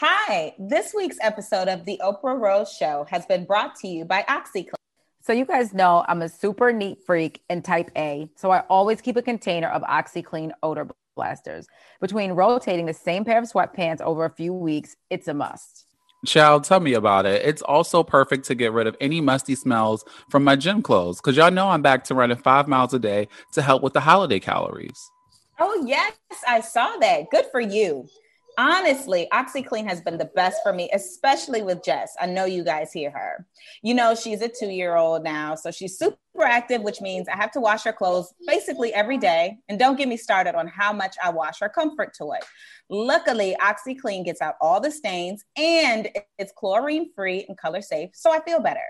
Hi, this week's episode of The Oprah Rose Show has been brought to you by OxiClean. So, you guys know I'm a super neat freak and type A, so I always keep a container of OxiClean odor blasters. Between rotating the same pair of sweatpants over a few weeks, it's a must. Child, tell me about it. It's also perfect to get rid of any musty smells from my gym clothes because y'all know I'm back to running five miles a day to help with the holiday calories. Oh, yes, I saw that. Good for you honestly, OxiClean has been the best for me, especially with Jess. I know you guys hear her. You know, she's a two year old now, so she's super active, which means I have to wash her clothes basically every day. And don't get me started on how much I wash her comfort toy. Luckily, OxiClean gets out all the stains and it's chlorine free and color safe, so I feel better.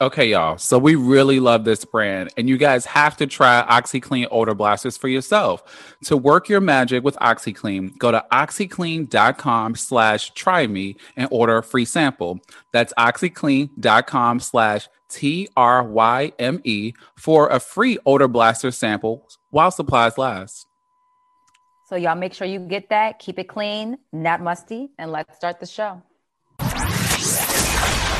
Okay, y'all. So we really love this brand, and you guys have to try OxiClean odor blasters for yourself. To work your magic with OxiClean, go to oxiclean.com slash try me and order a free sample. That's oxiclean.com slash T R Y M E for a free odor blaster sample while supplies last. So, y'all make sure you get that, keep it clean, not musty, and let's start the show.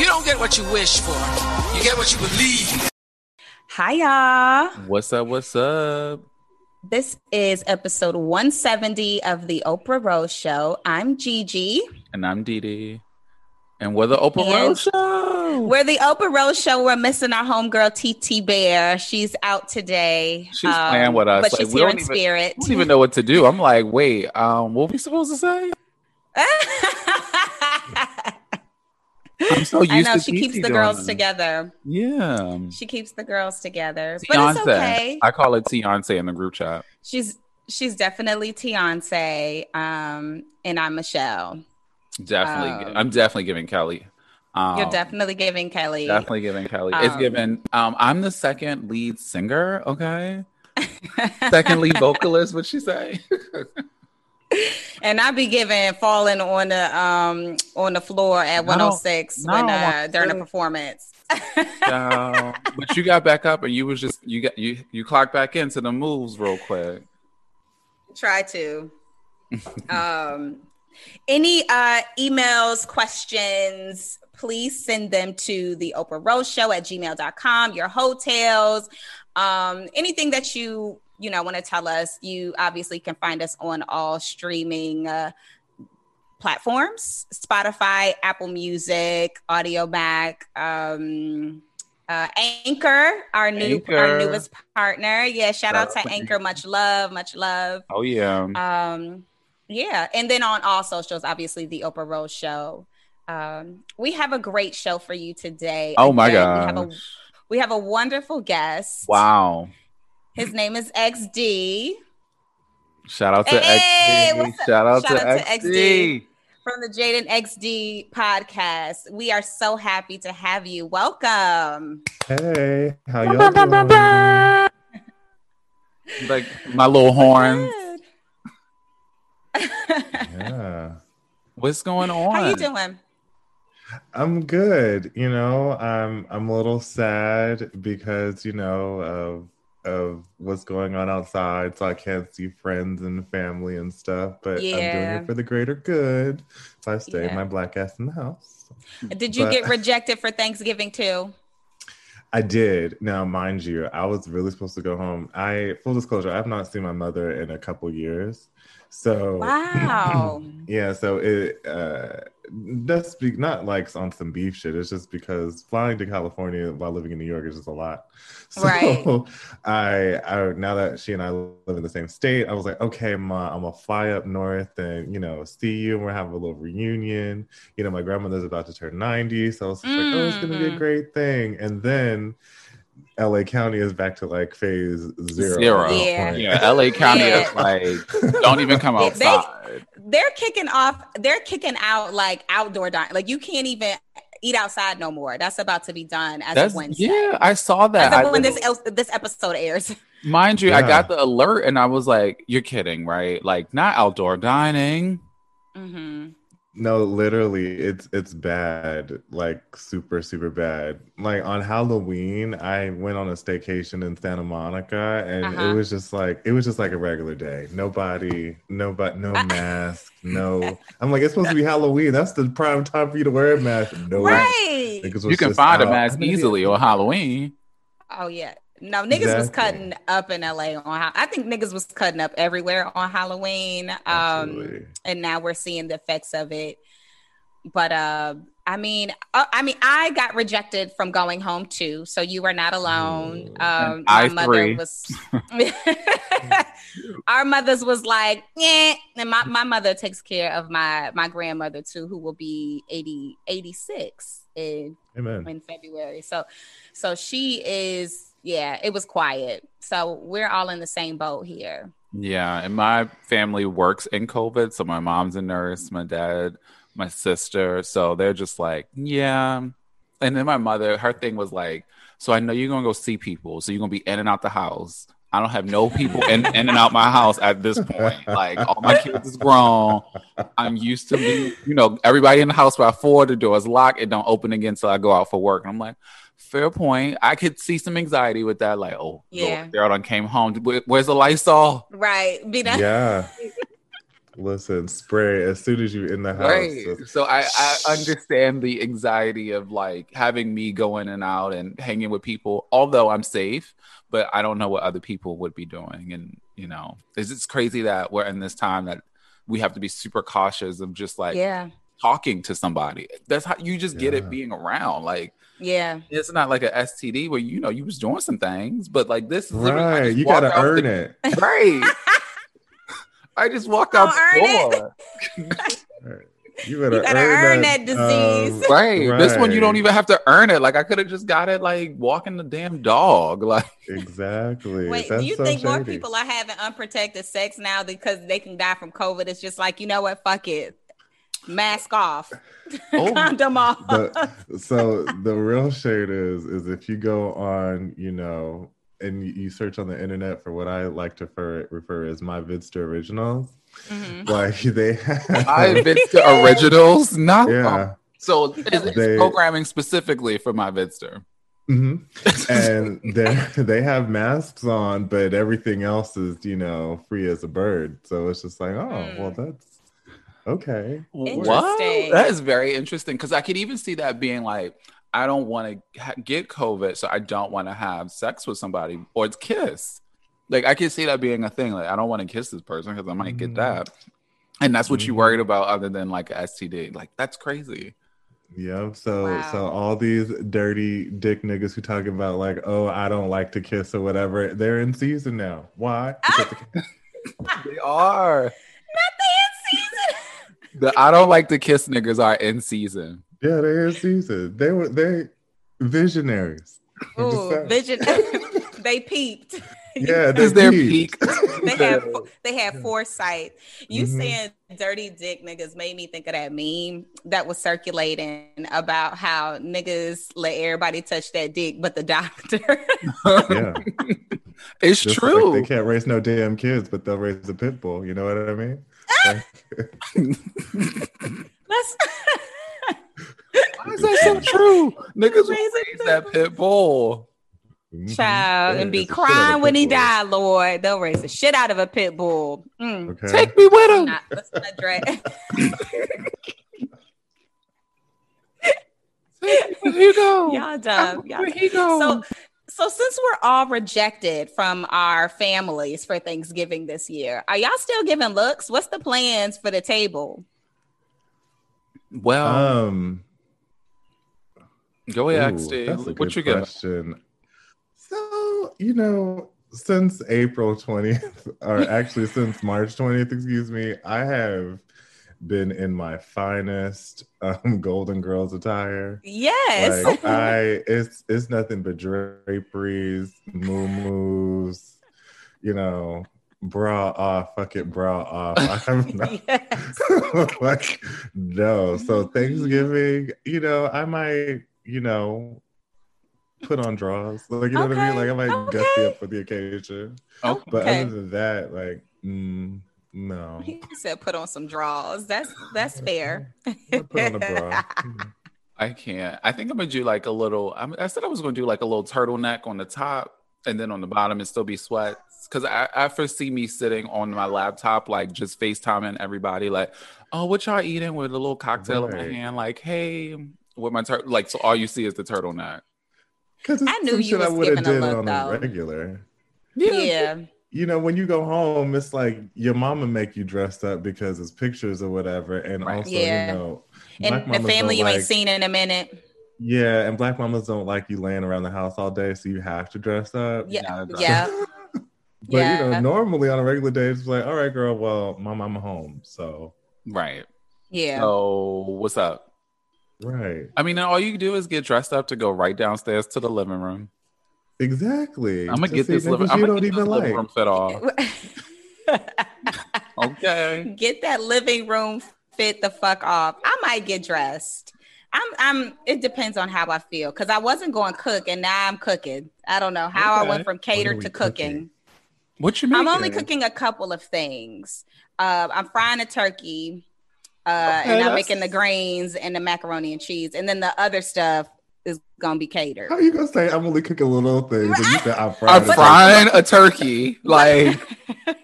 You don't get what you wish for. You get what you believe. Hi, y'all. What's up? What's up? This is episode 170 of the Oprah Rose Show. I'm Gigi. And I'm Dee Dee. And we're the Oprah and Rose Show. We're the Oprah Rose Show. We're missing our homegirl TT Bear. She's out today. She's um, playing with us. But like, she's here in even, spirit. We don't even know what to do. I'm like, wait, um, what are we supposed to say? I'm so used I know she keeps the girls together. Yeah, she keeps the girls together. Beyonce. But it's okay. I call it Beyonce in the group chat. She's she's definitely Beyonce, um, and I'm Michelle. Definitely, um, I'm definitely giving Kelly. Um, you're definitely giving Kelly. Definitely giving Kelly. it's um, given. Um, I'm the second lead singer. Okay, second lead vocalist. What she say? and I be giving falling on the um on the floor at 106 no, when uh, during the performance. no, but you got back up and you was just you got you you clocked back into the moves real quick. Try to. um any uh emails, questions, please send them to the Oprah Rose Show at gmail.com, your hotels, um, anything that you you know want to tell us, you obviously can find us on all streaming uh, platforms: Spotify, Apple Music, Audiomack. Um, uh, Anchor, our new Anchor. our newest partner. Yeah, shout out to Anchor. Much love, much love. Oh yeah. Um, yeah, and then on all socials, obviously the Oprah Rose Show. Um, we have a great show for you today. Oh Again, my god, we have a we have a wonderful guest. Wow. His name is XD. Shout out to hey, XD. Shout out, Shout to, out XD. to XD from the Jaden XD podcast. We are so happy to have you. Welcome. Hey, how y'all doing? like my little horn. yeah. What's going on? How you doing? I'm good. You know, I'm I'm a little sad because you know of of what's going on outside, so I can't see friends and family and stuff. But yeah. I'm doing it for the greater good. So I stay yeah. my black ass in the house. Did you but, get rejected for Thanksgiving too? I did. Now, mind you, I was really supposed to go home. I full disclosure, I've not seen my mother in a couple years. So wow, yeah. So it uh, that's be, not like on some beef shit. It's just because flying to California while living in New York is just a lot. So Right. I, I now that she and I live in the same state, I was like, okay, ma, I'm gonna fly up north and you know see you, and we're having a little reunion. You know, my grandmother's about to turn 90, so I was just like, oh, it's gonna be a Mm. great thing. And then LA County is back to like phase zero. Zero. Yeah. Yeah, LA County Yeah. is like, don't even come They- they- outside. They're kicking off. They're kicking out like outdoor dining. Like you can't even eat outside no more. That's about to be done as That's of Wednesday. yeah, I saw that. As of I when this this episode airs. mind you, I got the alert and I was like, "You're kidding, right? Like, not outdoor dining." hmm No, literally, it's it's bad, like super super bad. Like on Halloween, I went on a staycation in Santa Monica, and Uh-huh. it was just like it was just like a regular day. Nobody, nobody, no Uh- mask, no. I'm like, it's supposed to be Halloween. That's the prime time for you to wear a mask. No, Right. niggas was You can just find a mask easily on Halloween. Oh yeah. No, niggas was cutting up in LA on. Ha- I think niggas was cutting up everywhere on Halloween. Um, Absolutely. and now we're seeing the effects of it. But uh, I mean, uh, I mean, I got rejected from going home too. So you are not alone. Um, And my I mother three. was. Our mothers was like, yeah, and my, my mother takes care of my my grandmother too, who will be 80, 86 in Amen. in February. So so she is yeah, it was quiet. So we're all in the same boat here. Yeah, and my family works in COVID, so my mom's a nurse, my dad, my sister, so they're just like, yeah. And then my mother, her thing was like, so I know you're gonna go see people, so you're gonna be in and out the house. I don't have no people in, in and out my house at this point. Like all my kids is grown. I'm used to being, you know, everybody in the house by four, the door is locked, it don't open again till I go out for work. And I'm like, fair point. I could see some anxiety with that. Like, oh, Yeah. yeah, Daryl came home. Where- Where's the Lysol? Right. Be that Yeah. Listen, spray as soon as you're in the house. Right. Just- So I, I understand the anxiety of like having me go in and out and hanging with people, although I'm safe, but I don't know what other people would be doing. And, you know, it's it's crazy that we're in this time that we have to be super cautious of just like Yeah. talking to somebody. That's how you just get it being around. Like, Yeah. it's not like a STD where, you know, you was doing some things, but like this is right. You gotta earn the- it. Right. I just walked Don't out the door. You better, You gotta earn, earn that, that disease. um, Right. This one you don't even have to earn it. Like I could have just got it like walking the damn dog. Like exactly. Wait, That's do you so think more people are having unprotected sex now because they can die from COVID? It's just like, you know what? Fuck it. Mask off. Oh. Condom off. the, so the real shade is is if you go on, you know, and you, you search on the internet for what I like to refer, refer as my Vidster originals, Mhm. like they have, I Vidster originals. Not yeah. so it's, it's They- programming specifically for my Vidster. hmm and they they have masks on, but everything else is you know free as a bird. So it's just like, oh, Mm. well, that's okay. What? Interesting. That is very interesting because I could even see that being like, I don't want to ha- get COVID, so I don't want to have sex with somebody or it's kiss. Like I can see that being a thing. Like I don't want to kiss this person because I might get Mhm. that, and that's what you Mhm. worried about, other than like STD. Like that's crazy. Yep. So Wow. so all these dirty dick niggas who talk about like, oh, I don't like to kiss or whatever, they're in season now. Why? Because the- They are. Not the end season. The I don't like to kiss niggas are in season. yeah, they're in season. They were they visionaries. I'm Ooh, vision. they peeped. Yeah, Is their peeped. peak? they have they have foresight. You Mhm. saying dirty dick niggas made me think of that meme that was circulating about how niggas let everybody touch that dick but the doctor. Yeah, It's just true. Like they can't raise no damn kids, but they'll raise a pit bull. You know what I mean? Like, Let's Why is that so true? Niggas will Raise a raise pit that pit bull. mhm. child Yeah, and be it's a shit out of crying when he bulls. died, Lord. They'll raise the shit out of a pit bull. Mm. Okay. Take me with him. Not, let's not drag. Here you go. Y'all dumb. Y'all Here you go. So, so since we're all rejected from our families for Thanksgiving this year, are y'all still giving looks? What's the plans for the table? Well, Um, go ahead, ooh, Steve. that's a What good you got? question. So you know, since April twentieth, or actually since March twentieth, excuse me, I have been in my finest um, Golden Girls attire. Yes. Like I, it's it's nothing but draperies, moo moo's, you know, bra off, fuck it, bra off. I'm not yes. like no. So Thanksgiving, you know, I might, you know, put on draws. Like you know what I mean? Like I might Okay, gussy up for the occasion. Okay. But other than that, like mm, no. He said put on some draws. That's that's fair. I'll put on a bra. Mm-hmm. I can't. I think I'm gonna do like a little. I'm, I said I was gonna do like a little turtleneck on the top, and then on the bottom it still be sweats. Because I, I foresee me sitting on my laptop, like just FaceTiming everybody, like, "Oh, what y'all eating?" with a little cocktail in my hand, like, "Hey," with my tur- like. So all you see is the turtleneck. Because I knew you was would've giving a did look, on though. a regular. yeah. You know, when you go home, it's like your mama make you dressed up because it's pictures or whatever, and Right. also Yeah. you know, And the family you don't ain't seen in a minute. Yeah, and black mamas don't like you laying around the house all day, so you have to dress up. Yeah. Yeah, that's- Yeah. But you know, normally on a regular day, it's like, all right, girl, well, my mama home, so Right. Yeah. So what's up? right, I mean, all you do is get dressed up to go right downstairs to the living room. Exactly. I'm gonna To get this living. niggas I'm you gonna don't get this even living like. room fit off. Okay. get that living room fit the fuck off. I might get dressed. I'm I'm it depends on how I feel because I wasn't going cook and now I'm cooking. I don't know how I went from are catered to cooking. cooking? What you mean? I'm only cooking a couple of things. Uh, I'm frying a turkey, uh, and I'm that's- making the grains and the macaroni and cheese, and then the other stuff is gonna be catered. How are you gonna say I'm only cooking little things? And you said I'm I'm frying. a frying a turkey. Like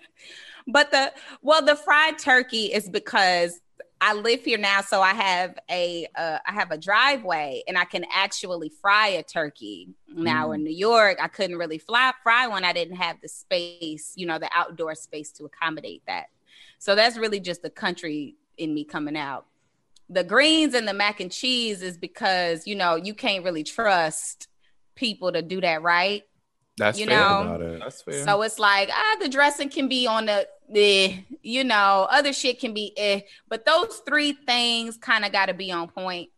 But the well, the fried turkey is because I live here now, so I have a uh, I have a driveway, and I can actually fry a turkey. Now in New York, I couldn't really fly fry one. I didn't have the space, you know, the outdoor space to accommodate that. So that's really just the country in me coming out. The greens and the mac and cheese is because you know you can't really trust people to do that right. that's You fair. know, about it. That's fair. So it's like ah, the dressing can be on the eh, you know, other shit can be eh, but those three things kind of got to be on point.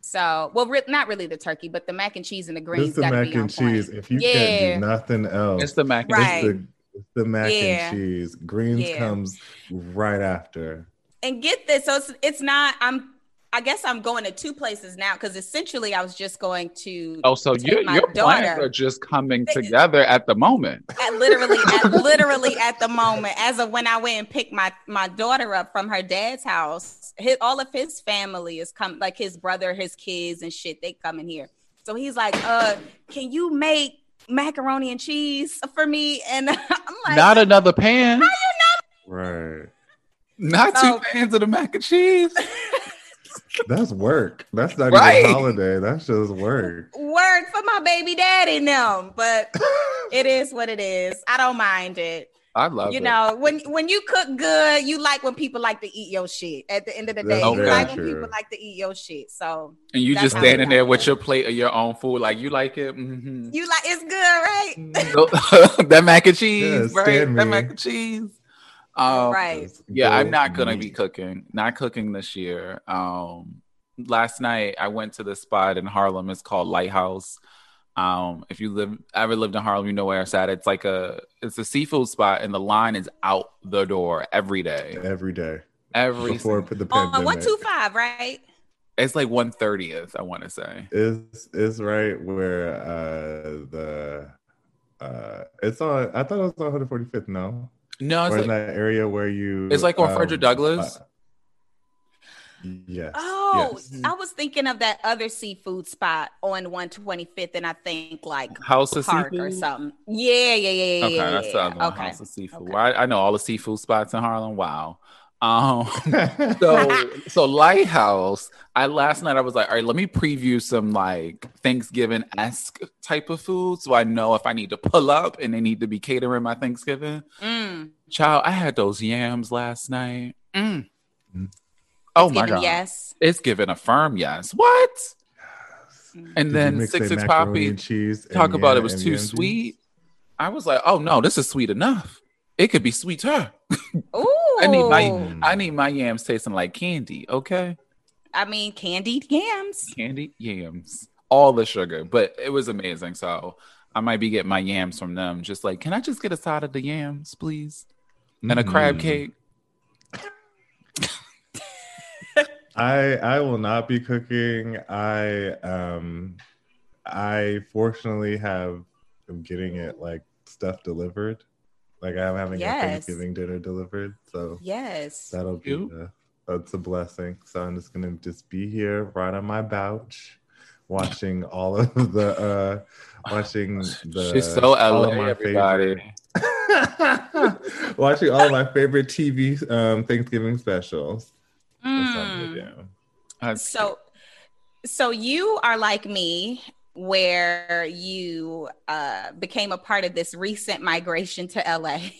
So, well, re- not really the turkey, but the mac and cheese and the greens It's the got to mac be on and cheese. point. If you Yeah. can't do nothing else, it's the mac and Right. cheese. It's the, it's the mac Yeah. and cheese. Greens Yeah. comes right after. And get this, so it's, it's not. I'm. I guess I'm going to two places now because essentially I was just going to. Oh, so take your my your plans daughter. are just coming together at the moment. at literally at literally at the moment as of when I went and picked my my daughter up from her dad's house his, all of his family is come like his brother his kids and shit they coming here so he's like uh can you make macaroni and cheese for me and I'm like Not another pan. Right. Not So- two pans of the mac and cheese. That's work. That's not Right. even holiday. That's just work. work for my baby daddy and them but it is what it is I don't mind it I love you it. know when when you cook good you like when people like to eat your shit at the end of the day That's you very like when people like to eat your shit so and you just standing there with your plate of your own food, like you like it. hmm you like it's good right that mac and cheese, Yeah, right? stand That me. mac and cheese. Um, right Yeah, I'm not gonna be cooking. Not cooking this year. Um, last night I went to the spot in Harlem. It's called Lighthouse. Um, if you live ever lived in Harlem, you know where it's at. It's like a it's a seafood spot, and the line is out the door every day. every day Every before single- the on pandemic. one two five right it's like one thirtieth. I want to say. is is right where uh the uh it's on I thought it was on 145th, no? No, or it's in like that area where you it's like on um, Frederick Douglass. uh, yes. oh yes. I was thinking of that other seafood spot on 125th and I think like House of Park Seafood. or something yeah yeah yeah yeah Okay, yeah, that's the yeah. other one. okay House of Seafood. Okay. Well, I, I know all the seafood spots in Harlem. Wow. Um, so so lighthouse i last night i was like all right let me preview some like thanksgiving-esque type of food so i know if i need to pull up and they need to be catering my thanksgiving Mm. child i had those yams last night Mm. Oh It's my god, yes. it's given a firm yes. What? And Did then Six Six Poppy and cheese talk and about yeah- it was too yam juice? sweet. I was like, oh no, this is sweet enough. It could be sweeter. Ooh. I need my I need my yams tasting like candy. Okay, I mean, candied yams. candy yams, all the sugar, but it was amazing. So I might be getting my yams from them. Just like, can I just get a side of the yams, please, and a crab Mm. cake? I I will not be cooking. I um I fortunately have am getting it like stuff delivered. Like I'm having Yes. a Thanksgiving dinner delivered, so Yes. that'll be Cute. a, that's a blessing. So I'm just gonna just be here right on my couch, watching all of the uh watching the She's so all LA, of my everybody. favorite- watching all of my favorite TV um Thanksgiving specials. That's what I'm gonna Mm. So, so you are like me, where you uh, became a part of this recent migration to LA.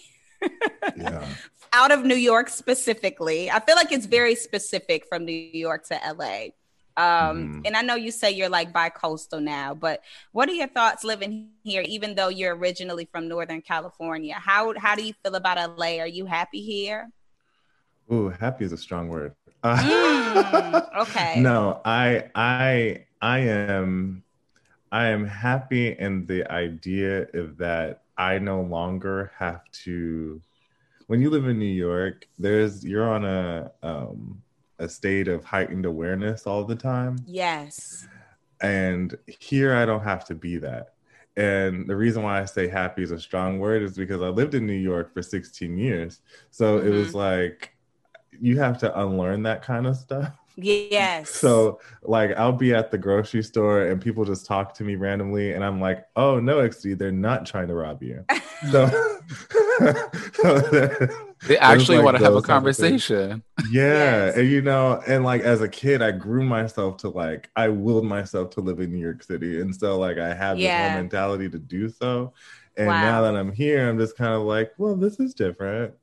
Yeah. out of New York specifically. I feel like it's very specific from New York to LA. Um, Mhm. And I know you say you're like bi-coastal now, but what are your thoughts living here, even though you're originally from Northern California? How how do you feel about LA? Are you happy here? Ooh, happy is a strong word. Mm, okay. No, I I I am I am happy in the idea of that I no longer have to when you live in New York, there's you're on a um a state of heightened awareness all the time. Yes. And here I don't have to be that. And the reason why I say happy is a strong word is because I lived in New York for 16 years. So it was like you have to unlearn that kind of stuff. Yes. So like I'll be at the grocery store and people just talk to me randomly and I'm like, oh no, XD, they're not trying to rob you. So, so They actually like, want to have a those type of things. conversation. Yeah. Yes. And you know, and like as a kid, I grew myself to like I willed myself to live in New York City. And so like I have this whole mentality to do so. And Wow. now that I'm here, I'm just kind of like, well, this is different.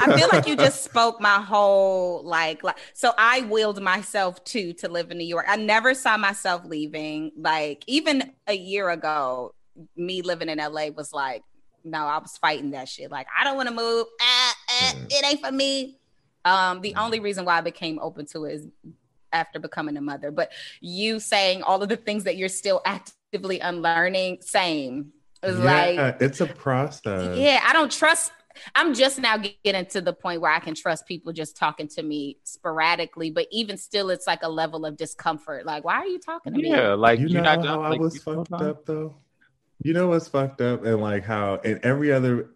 I feel like you just spoke my whole like like so I willed myself to to live in New York. I never saw myself leaving. Like even a year ago, me living in LA was like, no, I was fighting that shit. Like I don't want to move. Ah, ah, Mm. it ain't for me. Um, the only reason why I became open to it is after becoming a mother. But you saying all of the things that you're still actively unlearning, same. It's like yeah, it's a process. yeah, I don't trust. I'm just now getting to the point where I can trust people just talking to me sporadically, but even still, it's like a level of discomfort. Like, why are you talking to me? Yeah, like you you're know not how done. I like, was fucked done? up though. You know what's fucked up, and like how and every other,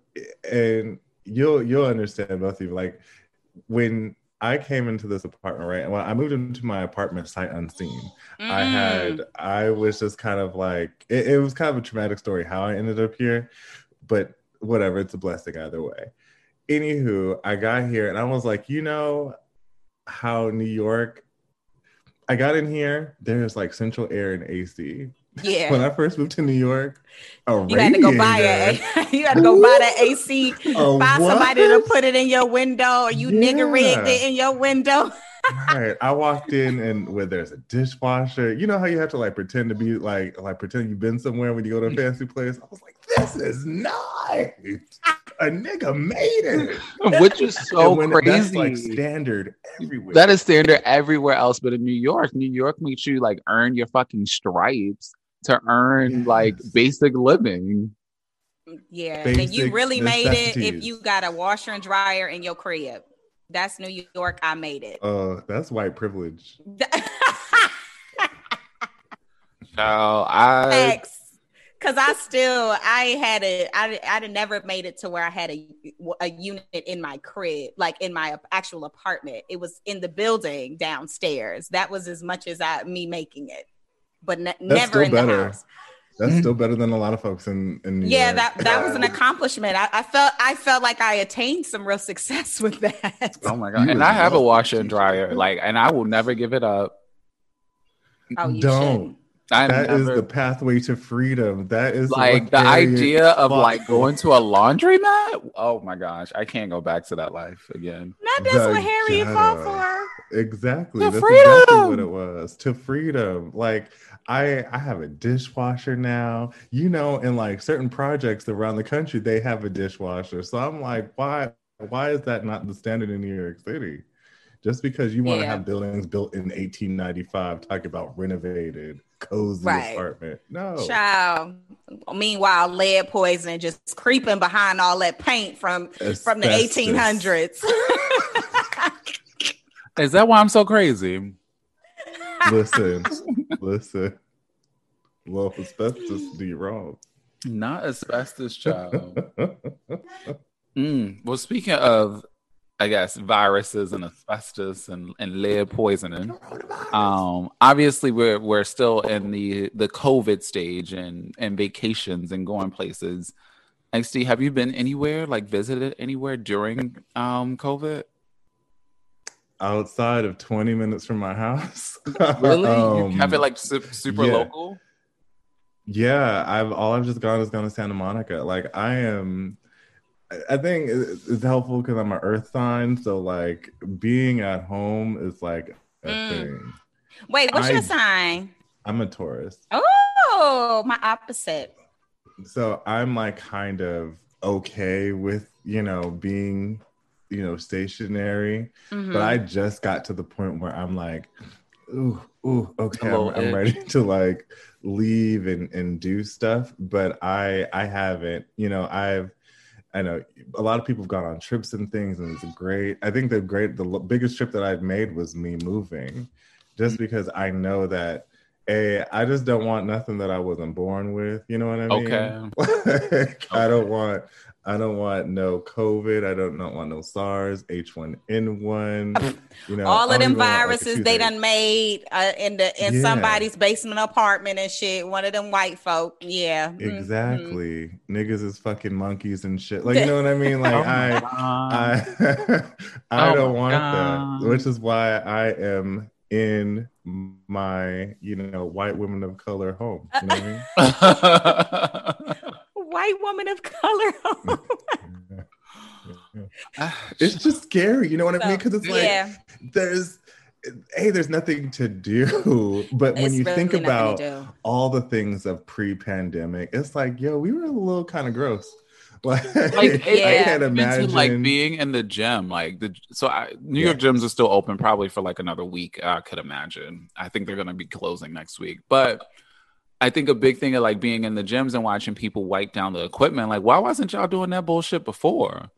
and you'll you'll understand both of you. Like when I came into this apartment, right? When I moved into my apartment sight unseen, I Mm. had I was just kind of like it, it was kind of a traumatic story how I ended up here, but whatever, it's a blessing either way. Anywho, I got here and I was like, you know how New York. I got in here. There's like central air and AC. Yeah. When I first moved to New York, You had to go buy a, you had to go buy that AC, buy somebody to put it in your window, or you nigga rigged it in your window. right. I walked in and where there's a dishwasher. You know how you have to like pretend to be like like pretend you've been somewhere when you go to a mm. fancy place. I was like, this is nice. A nigga made it. Which is so crazy. That's like standard everywhere. That is standard everywhere else, but in New York, New York makes you like earn your fucking stripes to earn like basic living. Yeah, and you really made it if you got a washer and dryer in your crib. That's New York. I made it. uh that's white privilege. So I Thanks. Cause I still I had a I I'd never made it to where I had a a unit in my crib like in my actual apartment. It was in the building downstairs. That was as much as I me making it, but ne- never still in the better. house. That's still better than a lot of folks in, in New Yeah, York. that that was an accomplishment. I, I felt I felt like I attained some real success with that. oh my god, You and I have a washer and dryer, like, and I will never give it up. Oh, you don't. shouldn't. I That is never- the pathway to freedom. That is like the Harriet idea of fought like going to a laundromat. Oh my gosh, I can't go back to that life again. Not that's The what Harriet fought for. Exactly. To That's exactly what it was. To freedom. Like I I have a dishwasher now. You know, in like certain projects around the country, they have a dishwasher. So I'm like, why why is that not the standard in New York City? Just because you want to Yeah. have buildings built in 1895, talk about renovated, cozy Right. apartment. No. Child. Meanwhile, lead poisoning just creeping behind all that paint from from the 1800s. Is that why I'm so crazy? Listen, listen. Well, asbestos do you wrong. Not asbestos, child. Mm. Well, speaking of, I guess viruses and asbestos and, and lead poisoning, um, obviously we're we're still in the the COVID stage and and vacations and going places. XD, have you been anywhere like visited anywhere during um COVID? Outside of 20 minutes from my house. Really? Um, you have it like su- super yeah. local? Yeah, I've all I've just gone is gone to Santa Monica. Like I am, I- I think it's helpful because I'm an Earth sign, so like being at home is like a Mm. thing. Wait, what's your sign? I'm a Taurus, Oh, my opposite. so I'm like kind of okay with you know being you know stationary, Mhm. but I just got to the point where I'm like, ooh, ooh, okay, A I'm, I'm ready to like leave and and do stuff, but I I haven't. You know, I've I know a lot of people have gone on trips and things, and it's great. I think the great the biggest trip that I've made was me moving, just mm. because I know that. A, I just don't want nothing that I wasn't born with. You know what I mean? Okay. Like, I don't want. I don't want no COVID. I don't not want no SARS, H1N1. You know, all of them even want, like, viruses they done made uh, in the in Yeah. somebody's basement apartment and shit. One of them white folk. Yeah. Mhm. Exactly. Niggas is fucking monkeys and shit. Like you know what I mean? Like Oh I I I Oh don't want God. that. Which is why I am in my, you know, white women of color home. You know what I mean? White woman of color. It's just scary, you know what I mean? Because it's like yeah. there's hey, there's nothing to do. But when It's you really think about all the things of pre-pandemic, it's like, yo, we were a little kind of gross. Like, like Yeah. I I can't can't imagine like being in the gym like the so I, new Yeah. york gyms are still open probably for like another week i could imagine i think they're going to be closing next week but i think a big thing of like being in the gyms and watching people wipe down the equipment like why wasn't y'all doing that bullshit before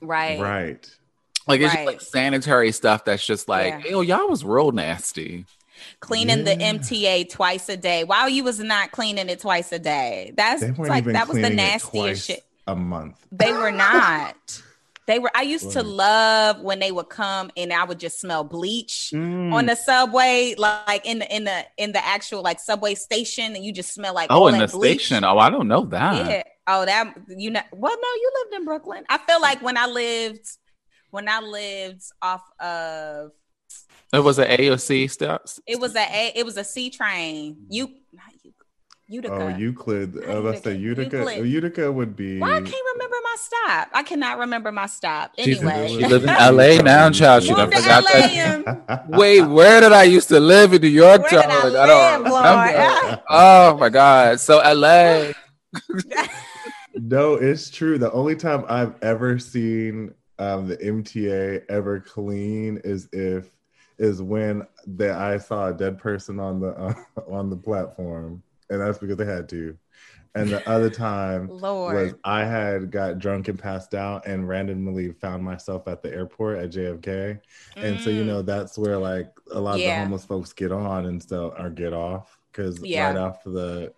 Right. right. like it's Right. just like sanitary stuff that's just like Yeah. yo y'all was real nasty Cleaning the MTA twice a day. While you was not cleaning it twice a day. That's like that was the nastiest shit. a month. They were not. They were. I used to love when they would come and I would just smell bleach Mm. on the subway, like in the in the in the actual like subway station, and you just smell like oh in the bleach. station oh i don't know that Yeah. Oh, that you know. Well, no, you lived in Brooklyn. I feel like when I lived, when I lived off of, it was an a or c steps it was a, a it was a C train. You, Utica. Oh, Euclid. Not I was about say Utica. Utica. Euclid. Utica would be. Why I can't remember my stop? I cannot remember my stop. Anyway, she lives in LA now, child. She done Moved to forgot LA that. Wait, where did I used to live in New York? Where did I child? live, remember. Lord? Oh my God. So LA. no, it's true. The only time I've ever seen um, the MTA ever clean is if is when that I saw a dead person on the uh, on the platform, and that's because they had to. And the other time was Lord. I had got drunk and passed out, and randomly found myself at the airport at JFK. And so you Mm. know that's where like a lot of the homeless folks get on and so or get off because Yeah. right after the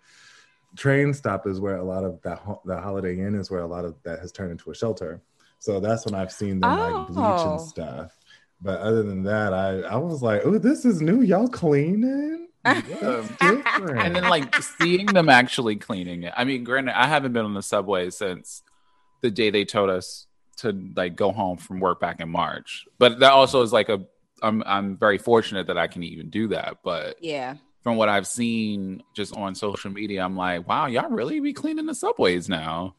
train stop is where a lot of that ho- the Holiday Inn is where a lot of that has turned into a shelter. So that's when I've seen them like bleach Oh. and stuff. But other than that, I I was like, oh, this is new. Y'all cleaning? That's different. And then like seeing them actually cleaning it. I mean, granted, I haven't been on the subway since the day they told us to like go home from work back in March. But that also is like a I'm I'm very fortunate that I can even do that. But Yeah. from what I've seen just on social media, I'm like, wow, y'all really be cleaning the subways now.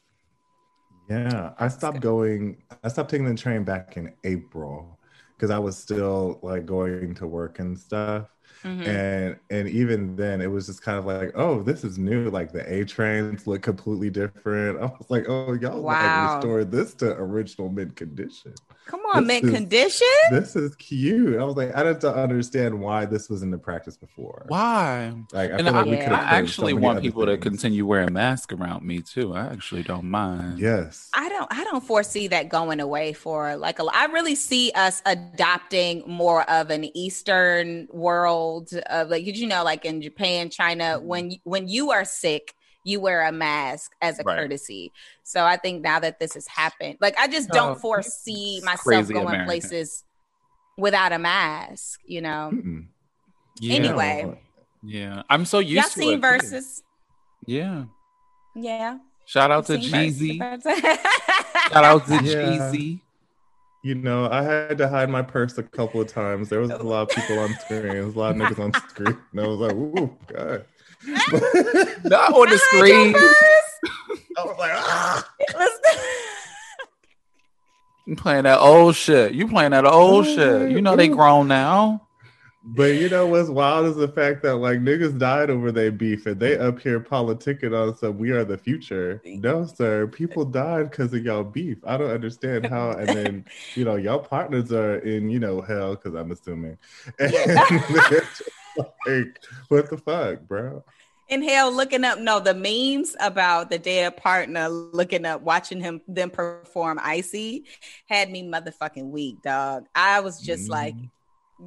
Yeah, I stopped going. I stopped taking the train back in April because I was still like going to work and stuff. Mhm. And and even then, it was just kind of like, oh, this is new. Like the A trains look completely different. I was like, oh, y'all Wow. like restored this to original mint condition. Come on, This mint is- condition. This is cute. I was like, I don't understand why this was in the practice before. Why? Like, I and feel I, like we Yeah. could I actually so want other people to continue wearing masks around me too. I actually don't mind. Yes. I don't I don't foresee that going away for like a I really see us adopting more of an eastern world of like did you know like in Japan, China mm-hmm. when when you are sick you wear a mask as a Right. courtesy. So I think now that this has happened, like I just don't foresee myself going American. places without a mask, you know. Yeah. Anyway. Yeah. I'm so used Y'all to seen it. Verzuz? Yeah. Yeah. Shout out to Seen Verzuz- Jeezy. Shout out to Yeah. Jeezy. You know, I had to hide my purse a couple of times. There was a lot of people on screen. There was a lot of niggas on screen. And I was like, ooh, God. Not on the screen. I was like, ah. You playing that old shit. You playing that old shit. You know they grown now. But you know what's wild is the fact that like niggas died over their beef and they up here politicking on some we are the future. No, sir. People died because of y'all beef. I don't understand how and then you know, y'all partners are in, you know, hell, because I'm assuming. And like, what the fuck, bro? in hell looking up no the memes about the dead partner looking up watching him them perform icy had me motherfucking weak dog i was just like mm.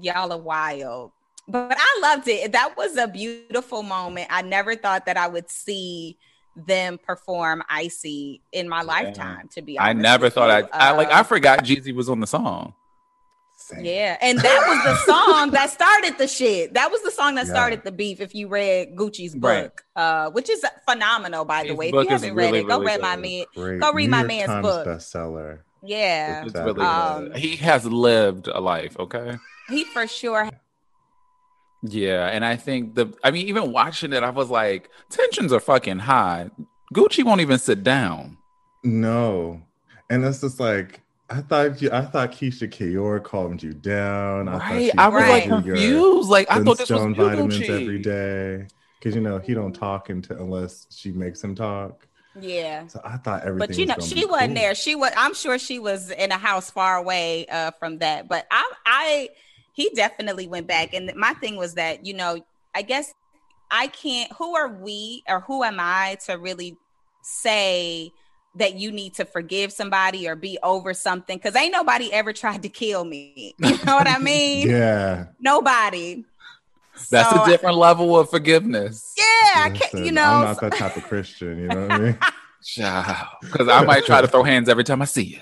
Y'all are wild but i loved it that was a beautiful moment i never thought that i would see them perform icy in my lifetime to be honest I never thought I. I like I Uh, forgot Jeezy was on the song. yeah, and that was the song that started the shit. That was the song that Yeah. started the beef. If you read Gucci's Right. book, uh, which is phenomenal, by the way. If you haven't read it, go really read my man. Great. Go read New my York man's Times book. bestseller. Yeah, It's That really Um, good. He has lived a life, okay? he for sure. Yeah, and I think the I mean, even watching it, I was like, tensions are fucking high. Gucci won't even sit down. No. And it's just like I thought you I thought Keyshia Ka'oir calmed you down. I thought Right. she I was like gave you your confused. Like I thought this was vitamins Gucci. every day. Because you know he don't talk until unless she makes him talk. Yeah. So I thought everything. But you know, was she wasn't cool. there. She was. I'm sure she was in a house far away uh, from that. But I, I, he definitely went back. And my thing was that you know, I guess I can't. Who are we, or who am I to really say that you need to forgive somebody or be over something? Because ain't nobody ever tried to kill me. You know what I mean? Yeah. Nobody. That's So, a different level of forgiveness. Yeah, I can't. You know, I'm not that type of Christian. You know what I mean? Because I might try to throw hands every time I see you.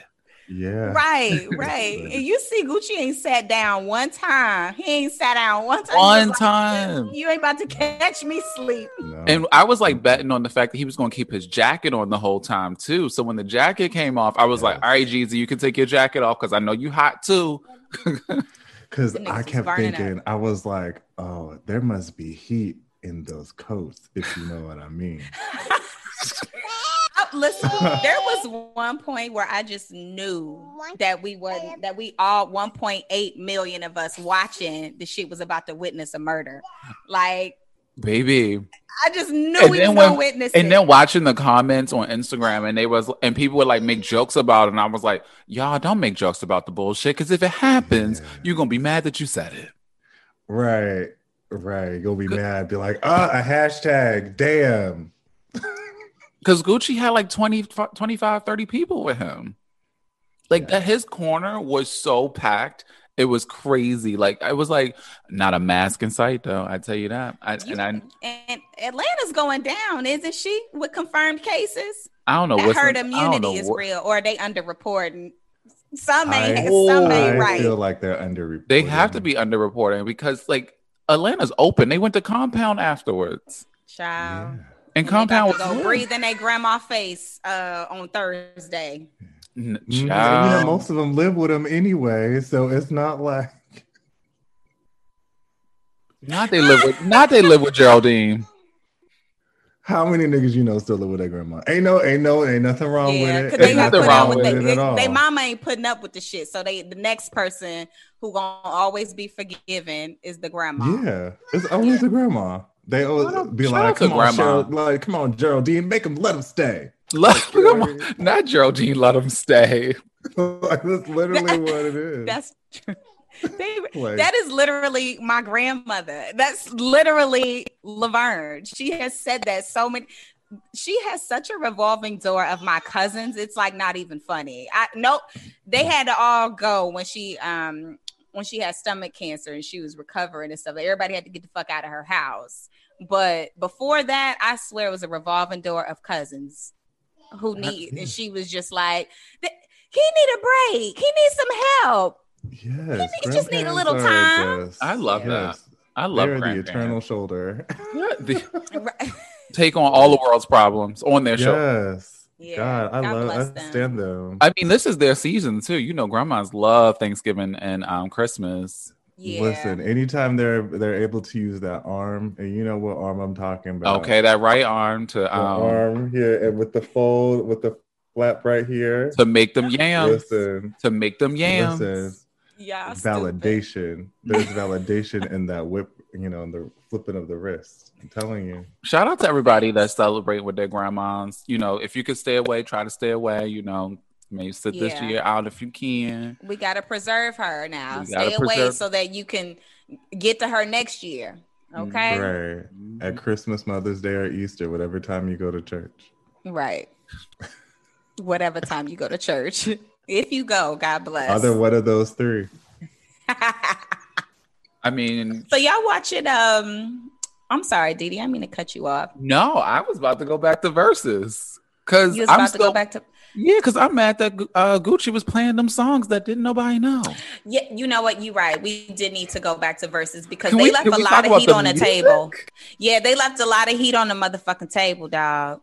Yeah. Right, right. And you see, Gucci ain't sat down one time. He ain't sat down one time. One was like, time. you ain't about to catch me sleep. No. And I was like betting on the fact that he was going to keep his jacket on the whole time too. So when the jacket came off, I was like, "All right, Jeezy, you can take your jacket off because I know you hot too." Because I kept up. thinking, I was like, oh, there must be heat in those coats, if you know what I mean. Listen, there was one point where I just knew that we wasn't that we all 1.8 million of us watching the shit was about to witness a murder. Like Baby. I just knew And we then was gonna when- witness And it. then watching the comments on Instagram and they was and people would like make jokes about it. And I was like, y'all don't make jokes about the bullshit. Because if it happens, you're gonna be mad that you said it. Right. Right. You'll be mad. Be like, ah, a hashtag. Damn. Because Gucci had like 20, 25, 30 people with him. Like that his corner was so packed. It was crazy. Like I was like, not a mask in sight though. I tell you that. I, and I and Atlanta's going down, isn't she? With confirmed cases. I don't know that what's herd I don't know immunity is what- real, or are they underreporting? Some I, some ain't I right. feel like they're underreported. They have to be underreporting because like Atlanta's open. They went to compound afterwards. Child. And compound was Go lit. breathe in their grandma face uh, on Thursday. N- Mm, You know, most of them live with them anyway, so it's not like Not they live with not they live with Geraldine. How many niggas you know still live with their grandma? Ain't no, ain't no, ain't nothing wrong Yeah, with it. because they Ain't nothing wrong with with they, it they, at all. they mama ain't putting up with the shit. So they the next person who gonna always be forgiven is the grandma. Yeah, it's always the grandma. They always be like, "Come on. Cheryl, like, come on, Geraldine, make them let them stay." Let, come on. Not Geraldine, let him stay. that's literally what it is. That's true. They, Like- that is literally my grandmother. That's literally Laverne. She has said that so many. She has such a revolving door of my cousins. It's like not even funny. I nope. They had to all go when she um when she had stomach cancer and she was recovering and stuff. Everybody had to get the fuck out of her house. But before that, I swear it was a revolving door of cousins who need. And she was just like, he need a break. He needs some help. yes, you just need a little time. just- I love that. I love They're the eternal shoulder. The- take on all the world's problems on their show. yes, Yeah, God, I God love, bless I them. stand them. I mean, this is their season too. You know, grandmas love Thanksgiving and um Christmas. Yeah. Listen, anytime they're they're able to use that arm, and you know what arm I'm talking about. Okay, that right arm to the um arm here, and with the fold, with the flap right here. to make them yams. Listen, To make them yams. listen. Yeah. stupid. validation. There's validation in that whip, you know, in the flipping of the wrist. I'm telling you. Shout out to everybody that's celebrating with their grandmas. You know, if you could stay away, try to stay away. You know, maybe sit this year out if you can. We got to preserve her now. We gotta Stay away preserve- so that you can get to her next year. Okay. Right. At Christmas, Mother's Day, or Easter, whatever time you go to church. Right. Whatever time you go to church. If you go, God bless. Other one of those three. I mean, so y'all watching um I'm sorry, Didi. I mean to cut you off. no, I was about to go back to Verzuz because You was I'm about to still go back to yeah, because I'm mad that uh, Gucci was playing them songs that didn't nobody know. Yeah, you know what? You're right. We did need to go back to Verzuz because Can they we- left a lot of heat the on the music? table. Yeah, they left a lot of heat on the motherfucking table, dog.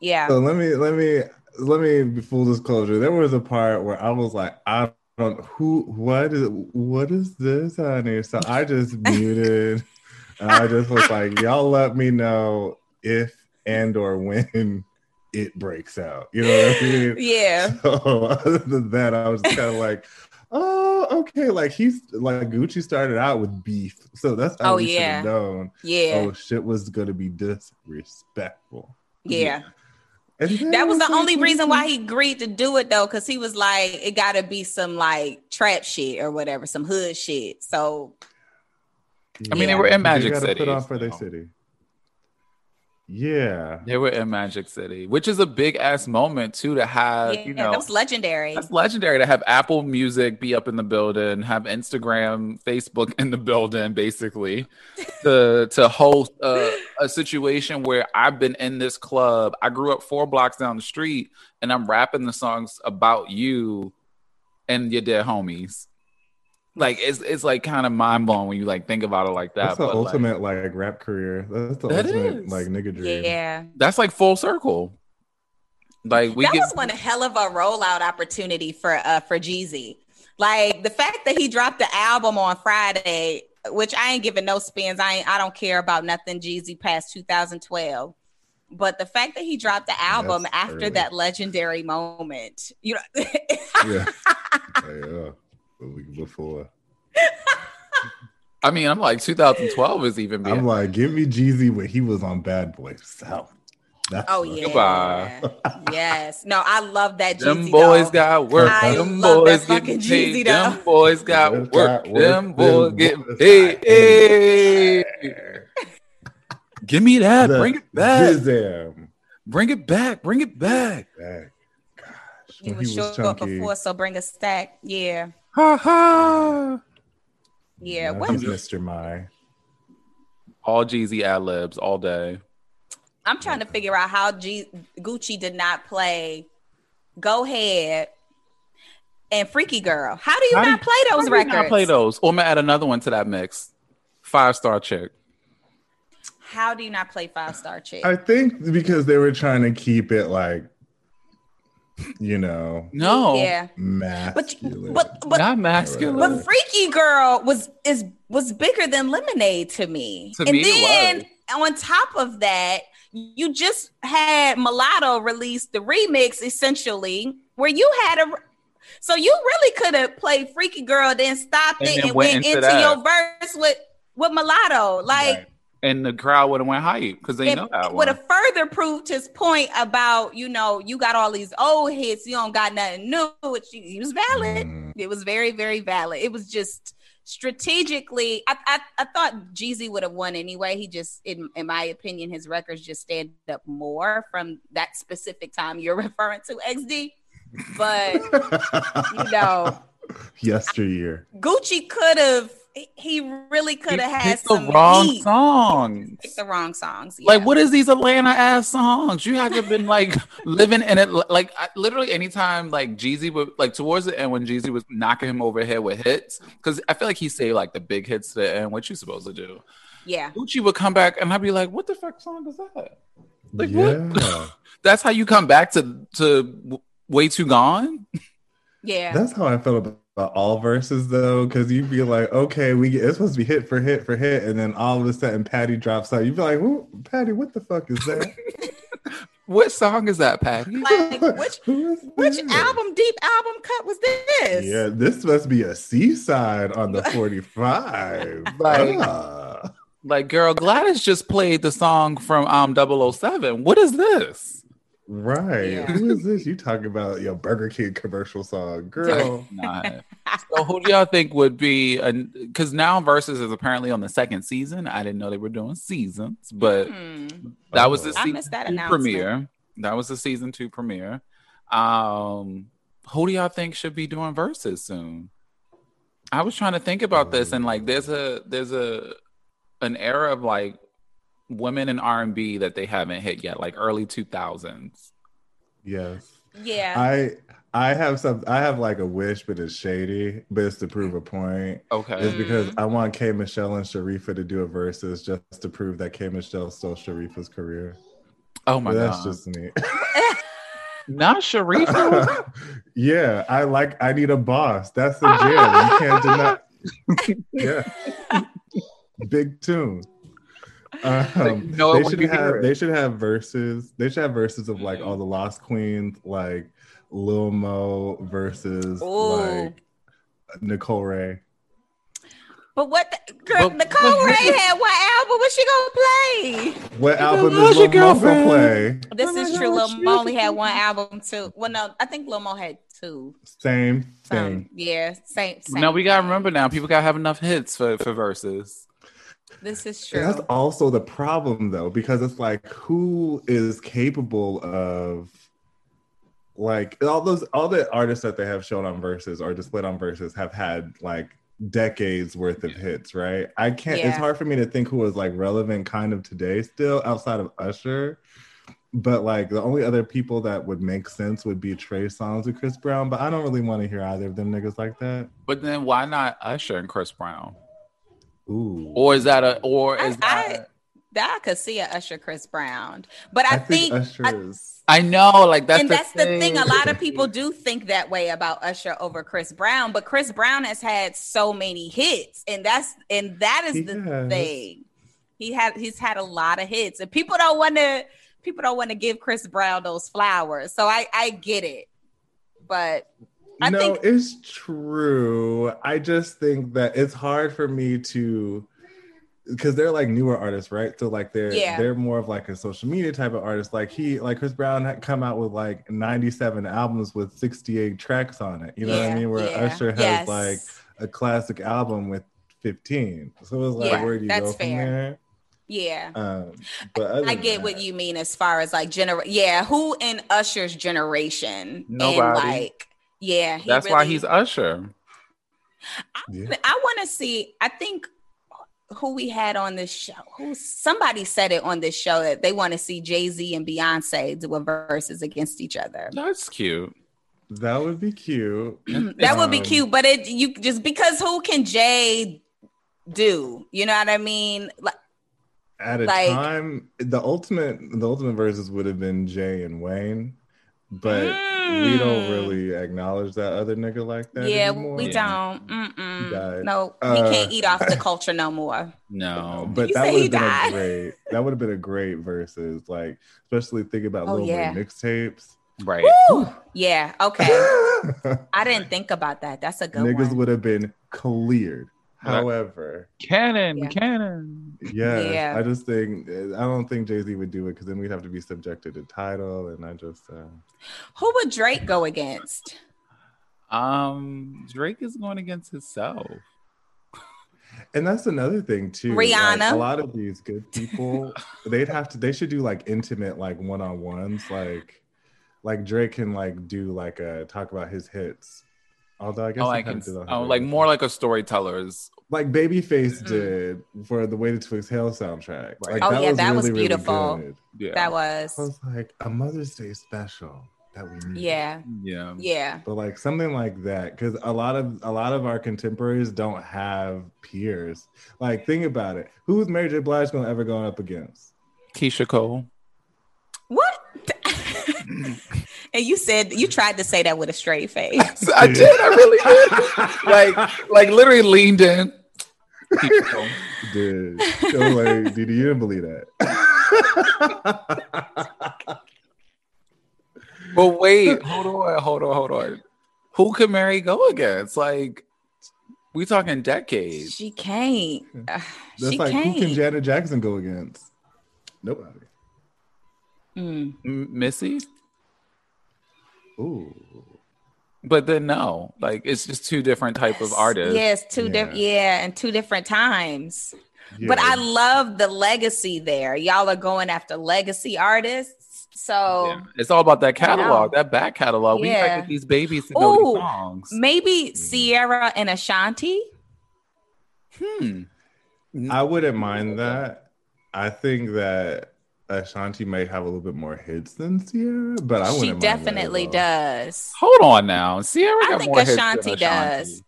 Yeah. So let me let me let me full disclosure. There was a part where I was like, I don't who what is what is this, honey? So I just muted and I just was like, y'all let me know if and or when it breaks out. You know what I mean? Yeah. So other than that, I was kind of like, oh, okay. Like he's like Gucci started out with beef, so that's how Oh, we should yeah. have known. Yeah. Oh, shit was gonna be disrespectful. Yeah. And That was the only reason why he agreed to do it though, because he was like, it gotta be some like trap shit or whatever, some hood shit. So I mean, they were in They Magic gotta City. Put on for their city. Yeah. They were in Magic City, which is a big ass moment too to have. yeah, you know, that was legendary. That's legendary to have Apple Music be up in the building, have Instagram, Facebook in the building, basically, to to host a, a situation where I've been in this club. I grew up four blocks down the street, and I'm rapping the songs about you and your dead homies. Like it's it's like kind of mind blowing when you like think about it like that. That's the but, like, ultimate like, rap career. That's the That ultimate is. like nigga dream. Yeah. that's like full circle. Like we that get was one hell of a rollout opportunity for uh for Jeezy. Like the fact that he dropped the album on Friday, which I ain't giving no spins. I ain't, I don't care about nothing Jeezy past 2012. But the fact that he dropped the album That's after early. that legendary moment, you know, Yeah. yeah. A week before. I mean, I'm like 2012 is even. I'm like, give me Jeezy when he was on Bad Boy South. That's oh yeah, Goodbye. yes, no, I love that. Them Jeezy, boys though. got work. I Them love boys that fucking paid. Jeezy, though. Them boys got Them work. got work. Them boys Them getting paid. Hey. Give me that. The Bring it back. Zizam. Bring it back. Bring it back. Back. Gosh, He when was he was short chunky. before, so bring a stack. Yeah, Ha ha. yeah. Now What Mr. My. All Jeezy ad libs all day. I'm trying to figure out how G- Gucci did not play Go Ahead and Freaky Girl. How do you How not you- play How those do you records? not play those. Or I'm gonna add another one to that mix. Five star chick. How do you not play Five Star Chick? I think because they were trying to keep it like you know, No, Yeah. masculine. But but not masculine. but Freaky Girl was is was bigger than Lemonade to me. To and me, then was. on top of that, you just had Mulatto release the remix essentially, where you had a so you really could have played Freaky Girl, then stopped And it then and went went, into into, your verse with with Mulatto. Like Right. And the crowd would have went hype because they it, know that would have further proved his point about you know you got all these old hits you don't got nothing new which he, he was valid. Mm. it was very very valid. It was just strategically i i, I thought jeezy would have won anyway. He just in, in my opinion his records just stand up more from that specific time you're referring to xd but you know. Yesteryear. gucci could have he- he really could have had picked the wrong heat. songs. Picked the wrong songs Like, what is these Atlanta ass songs? You have to have been like living in it. Like, I, literally, anytime like Jeezy would like towards the end when Jeezy was knocking him over the head with hits, because I feel like he say like the big hits to the end. What you supposed to do? yeah Gucci would come back and I'd be like, "What the fuck song is that?" Like, yeah. what? That's how you come back to to way too gone. yeah That's how I felt about, about all Verzuz though, because you'd be like, okay, we get, it's supposed to be hit for hit for hit, and then all of a sudden Patti drops out. You'd be like, Who, Patti, what the fuck is that? What song is that, Patti? like which Which album, deep album cut was this? Yeah, this must be a seaside on the 45. Like- Ah. Like, girl, Gladys just played the song from um 007. What is this? Right. Yeah. Who is this? You talking about your Burger King commercial song, girl? So who do y'all think would be? Because now Verzuz is apparently on the second season. I didn't know they were doing seasons, but Hmm. that was the Oh. Season missed that two premiere. That was the season two premiere. Um, who do y'all think should be doing Verzuz soon? I was trying to think about this, and like, there's a there's a an era of like women in R and B that they haven't hit yet, like early two thousands. Yes. Yeah. I I have some I have like a wish, but it's shady, but it's to prove a point. Okay, It's because Mm. I want K Michelle and Shareefa to do a Verzuz just to prove that K Michelle stole Shareefa's career. oh my But that's god, just me. not Shareefa. yeah, I like I need a boss. That's the jam. You can't deny. yeah, big tune. Um, know it they should have they should have Verzuz. They should have Verzuz of like all the Lost Queens, like Lil Mo versus Ooh. like Nicole Wray. but what the, girl, But- Nicole but- Wray had what album was she gonna play? What album love is Lil Mo gonna play? This Oh is true. God, Lil Mo only had one album too. Well, no, I think Lil Mo had two. Same same. thing. yeah, same. same Now we gotta remember now. People gotta have enough hits for for Verzuz. This is And true. That's also the problem though, because it's like who is capable of like all those all the artists that they have shown on Verzuz or displayed on Verzuz have had like decades worth of hits, right? I can't it's hard for me to think who is like relevant kind of today still outside of Usher. But like the only other people that would make sense would be Trey Songz and Chris Brown, but I don't really want to hear either of them niggas like that. But then why not Usher and Chris Brown? Ooh. Or is that a or I, is I, that that I could see a Usher Chris Brown, but I, I think, think, Usher I- is I know, like that's and the that's the thing. A lot of people do think that way about Usher over Chris Brown, but Chris Brown has had so many hits, and that's and that is He the has. thing. He had he's had a lot of hits, and people don't want to people don't want to give Chris Brown those flowers. So I I get it, but I no, think it's true. I just think that it's hard for me to because they're like newer artists, right? So like they're Yeah. they're more of like a social media type of artist. Like he like Chris Brown had come out with like 97 albums with 68 tracks on it. You know what I mean? Where yeah. Usher has Yes. like a classic album with 15. So it's like Yeah, where do you that's go from fair. there? yeah. Um, but I than get what you mean as far as like gener yeah, who in Usher's generation Nobody. and like yeah, he that's why he's Usher. Yeah. I want to see. I think who we had on this show. Who somebody said it on this show that they want to see Jay Z and Beyonce do a Verzuz against each other. That's cute. That would be cute. That would be Um, cute, but it you just because who can Jay do? You know what I mean? Like at a Like- time the ultimate the ultimate verses would have been Jay and Wayne, but we don't really acknowledge that other nigga like that. Yeah, anymore. we Yeah. don't. Mm-mm. No, he Uh, can't eat off the culture no more. No. But You that would have been died. a great. That would have been a great Verzuz, like especially thinking about Oh, Lil yeah. Mixtapes. Right. Woo! Yeah. Okay. I didn't think about that. That's a good Niggas one. would have been cleared. Right. However, canon, Yeah. cannon. yeah, Yeah. I just think I don't think Jay Z would do it because then we'd have to be subjected to title, and I just uh, Who would Drake go against? Um, Drake is going against himself. and that's another thing too. like, Rihanna. a lot of these good people, they'd have to. They should do like intimate, like one on ones, like like Drake can like do like a talk about his hits. Although I guess Oh, I can. did on Oh, like Baby. more like a storyteller's. like Babyface Mm-mm. did for the Waiting to Exhale soundtrack. Like, Oh, yeah, that was really, really beautiful. good. Yeah. That I was. was like a Mother's Day special that we need. Yeah. Yeah. Yeah. But like something like that, because a lot of a lot of our contemporaries don't have peers. Like, think about it. Who's Mary J. Blige gonna ever go up against? Keyshia Cole. What? And you said you tried to say that with a straight face. I did. I really did. like, like literally leaned in. Keyshia Dude, I was like, dude, you didn't believe that. But wait, hold on, hold on, hold on. Who can Mary go against? Like, we talking decades. She can't. That's she like can't. who can Janet Jackson go against? Nobody. Mm. M- Missy? Ooh. But then no, like it's just two different type of artists. Yes, two Yeah. different. Yeah, and two different times. Yeah. But I love the legacy there. Y'all are going after legacy artists. So Yeah. It's all about that catalog, know. that back catalog. We gotta get these babies to know Ooh. these songs. maybe Ciara and Ashanti. Hmm. I wouldn't mind that. I think that Ashanti may have a little bit more hits than Ciara, but I wouldn't She mind that at definitely all. does. Hold on now. Ciara I got think more hits than Ashanti Ashanti. does.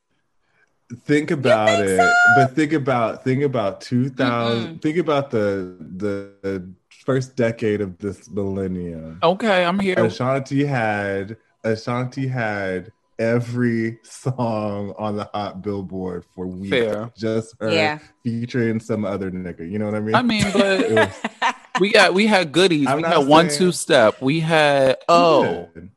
Think about think it, so? but think about think about two thousand. Think about the, the the first decade of this millennium. Okay, I'm here. Ashanti had Ashanti had every song on the hot billboard for weeks. Fair. Just her Yeah. featuring some other nigga. You know what I mean? I mean, but was- we got we had goodies. I'm we not had one two step. We had oh we did.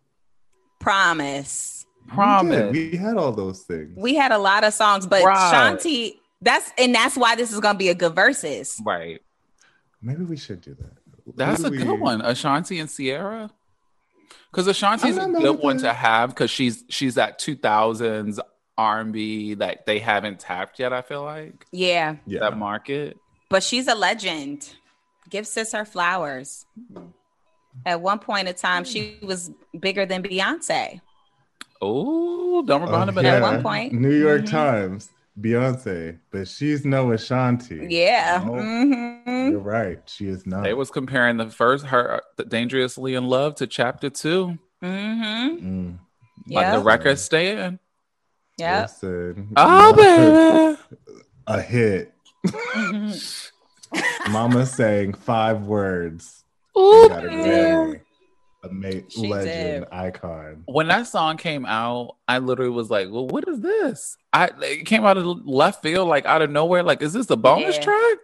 Promise. We promise. We had all those things. We had a lot of songs, but Right. Shanti, that's and that's why this is gonna be a good Verzuz. right. Maybe we should do that. That's Who a good we- one. Ashanti and Ciara. Because Ashanti's a I'm good one that. to have because she's she's that two thousands R and B that they haven't tapped yet. I feel like Yeah, Yeah. that market. but she's a legend. Give sis her flowers. At one point in time, she was bigger than Beyonce. Oh, don't Oh, behind him At at one point. New York Mhm. Times, Beyonce, but she's no Ashanti. Yeah. No, Mhm. You're right. She is not. They was comparing the first her the Dangerously in Love to Chapter Two. Mhm. Mm, Like Yeah. the record stand. Yep. listen, Oh baby. a hit. Mhm. Mama sang five words. Ooh, a baby. Grammy. She legend, did. icon. when that song came out, I literally was like, "Well, what is this?" I it came out of left field, like out of nowhere. Like, is this a bonus Yeah. track?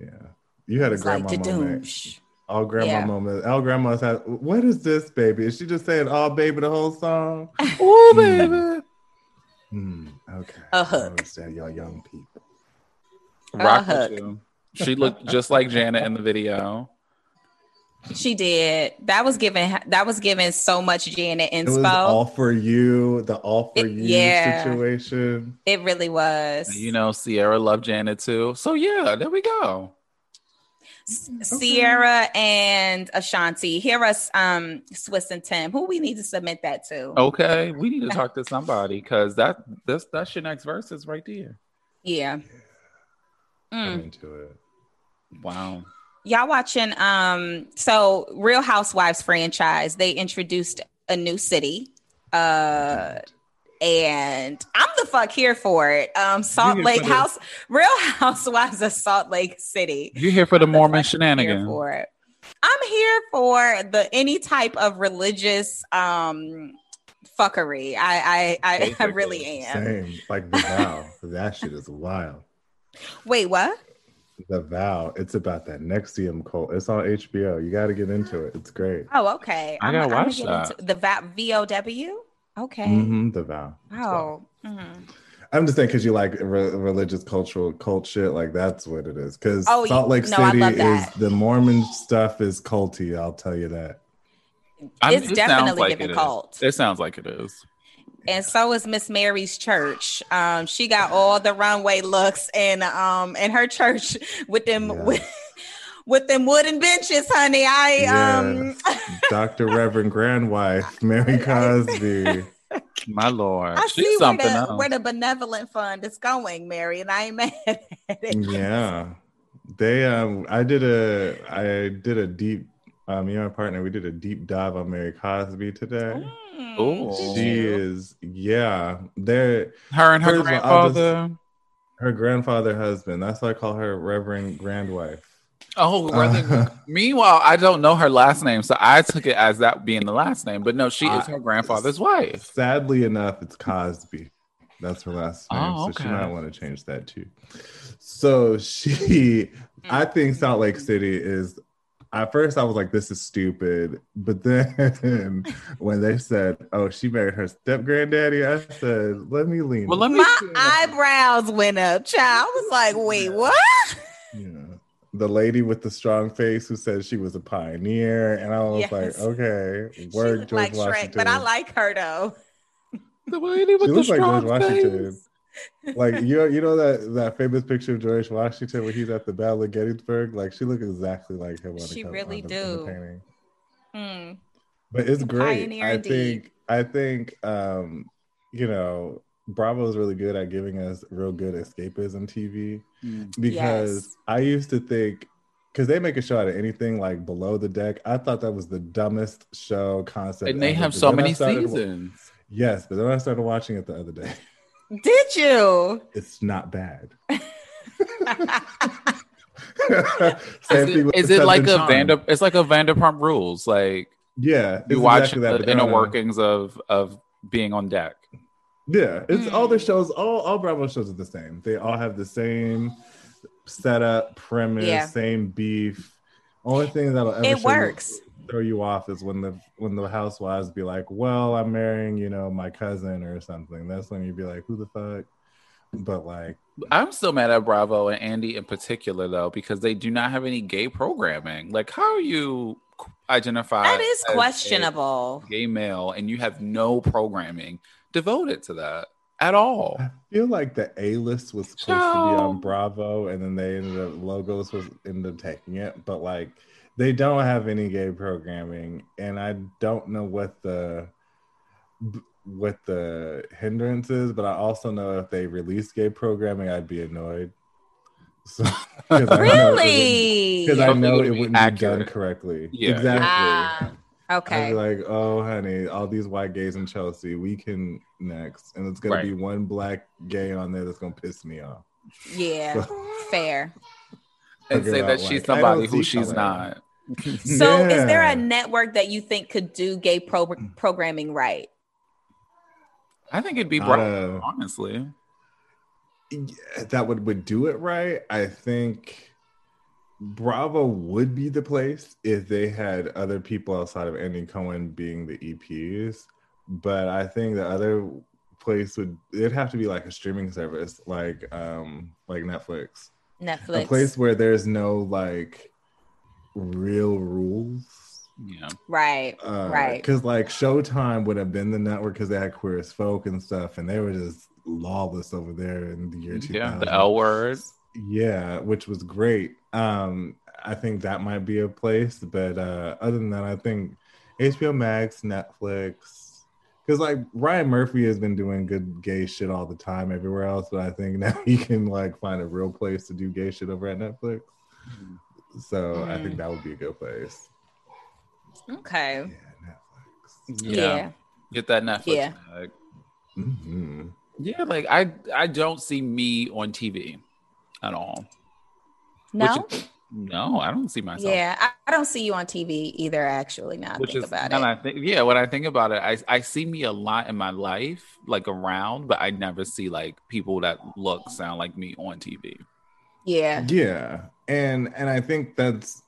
Yeah. You had a It's like grandma moment. All grandma Yeah. moments. All grandmas had. What is this, baby? Is she just saying "all baby" the whole song? oh, baby. Hmm. Okay. A I hook. understand y'all young people. Rock hook. With you. She looked just like Janet in the video. She did. That was given. That was given so much Janet It was inspo. all for you. The all for It- you yeah. situation. it really was. You know, Ciara loved Janet too. So yeah, there we go. Ciara and Ashanti. Hear us, um, Swizz and Tim. Who we need to submit that to? Okay, we need to talk to somebody because that this that's your next verse is right there. Yeah. I'm Mm. into it. Wow. Y'all watching? Um, so Real Housewives franchise. They introduced a new city. Uh, and I'm the fuck here for it. Um, Salt Lake for the- House, Real Housewives of Salt Lake City. You here for the Mormon Here shenanigans? for it. I'm here for the any type of religious um fuckery. I I I, I really am. Same. Like the vow. that shit is wild. Wait, what? The vow. It's about that NXIVM cult. It's on HBO. You got to get into it. It's great. Oh, okay. I gotta I'm- I'm watch that. the va- VOW. Okay. hmm The vow. Oh. mhm. I'm just saying because you like re- religious, cultural, cult shit. Like that's what it is. Because Oh, Salt Lake no, City love is the Mormon stuff is culty. I'll tell you that. I mean, It's it definitely like giving it is. cult. It sounds like it is. And so is Miss Mary's church. Um, she got all the runway looks and um and her church with them Yeah. with, with them wooden benches, honey. I um Dr. Reverend Grandwife, Mary Cosby. My lord, I she's see where the, else. where the benevolent fund is going, Mary, and I ain't mad at it. yeah. They um I did a I did a deep um you and my partner, we did a deep dive on Mary Cosby today. Mm, Ooh. did She is yeah. They're Her and her First of all, I'll just- grandfather. her grandfather husband. That's why I call her Reverend Grandwife. Oh, Uh, really? meanwhile, I don't know her last name, so I took it as that being the last name. But no, she is I- her grandfather's wife. Sadly enough, it's Cosby. That's her last name. Oh, So she okay. might want to change that too. So she, I think Salt Lake City is. At first, I was like, "This is stupid," but then when they said, "Oh, she married her step granddaddy," I said, "Let me lean." Well, let me. My eyebrows went up, child. I was like, wait, what? Yeah. The lady with the strong face who said she was a pioneer, and I was Yes. like, "Okay, She word, George like Shrek, Washington." but I like her though. The lady with She the looks like strong face. Washington. Face. like you you know that that famous picture of George Washington where he's at the Battle of Gettysburg like she looks exactly like him on the She cover- really on the- in the do. painting. Hmm. but it's great pioneer I indeed. think I think um you know Bravo is really good at giving us real good escapism TV because Yes. I used to think because they make a show out of anything like below the deck I thought that was the dumbest show concept And they ever. have But so many started seasons. yes but then I started watching it the other day Did you? it's not bad Is Same thing it, with is the it like a Charm. Vander? It's like a Vanderpump Rules. Like Yeah, you watch exactly that, but the they're inner workings of of being on deck. Yeah, it's all Hmm. the shows. All all Bravo shows are the same. They all have the same setup, premise, Yeah. same beef. Only thing that'll ever It show you- works. Throw you off is when the when the housewives be like, "Well, I'm marrying, you know, my cousin or something." That's when you'd be like, "Who the fuck?" But like, I'm still mad at Bravo and Andy in particular though because they do not have any gay programming. Like, how are you identify That is as a questionable. gay male and you have no programming devoted to that at all? I feel like the A list was supposed to be on Bravo, and then they ended up Logo's was ended up taking it, but like they don't have any gay programming, and I don't know what the what the hindrance is, but I also know if they release gay programming, I'd be annoyed. So, Really? Because I Something know would it wouldn't be done correctly. Yeah. exactly. Ah, I'd okay. be like, oh, honey, all these white gays in Chelsea, we can next. And it's going Right. to be one black gay on there that's going to piss me off. yeah, fair. And say that like, she's somebody who she's color. not. So, is there a network that you think could do gay pro- programming right? I think it'd be Not Bravo, honestly. Yeah, that would, would do it right. I think Bravo would be the place if they had other people outside of Andy Cohen being the EPs. But I think the other place would it'd have to be like a streaming service like um like Netflix. Netflix. A place where there's no like real rules. Yeah. right. Uh, Right. Because like Showtime would have been the network because they had Queer as Folk and stuff, and they were just lawless over there in the year 2000. Yeah. The L word. Yeah, which was great. Um, I think that might be a place, but uh, other than that, I think HBO Max, Netflix, because like Ryan Murphy has been doing good gay shit all the time everywhere else, but I think now he can like find a real place to do gay shit over at Netflix. So I think that would be a good place. Okay. Yeah, Netflix. Yeah. Get that Netflix. Yeah. bag. hmm Yeah, like I I don't see me on TV at all. No. Which, No, I don't see myself. Yeah, I, I don't see you on TV either. Actually, now I think is about when it. I think, yeah, when I think about it, I I see me a lot in my life, like around, but I never see like people that look sound like me on TV. yeah, Yeah, and and I think that's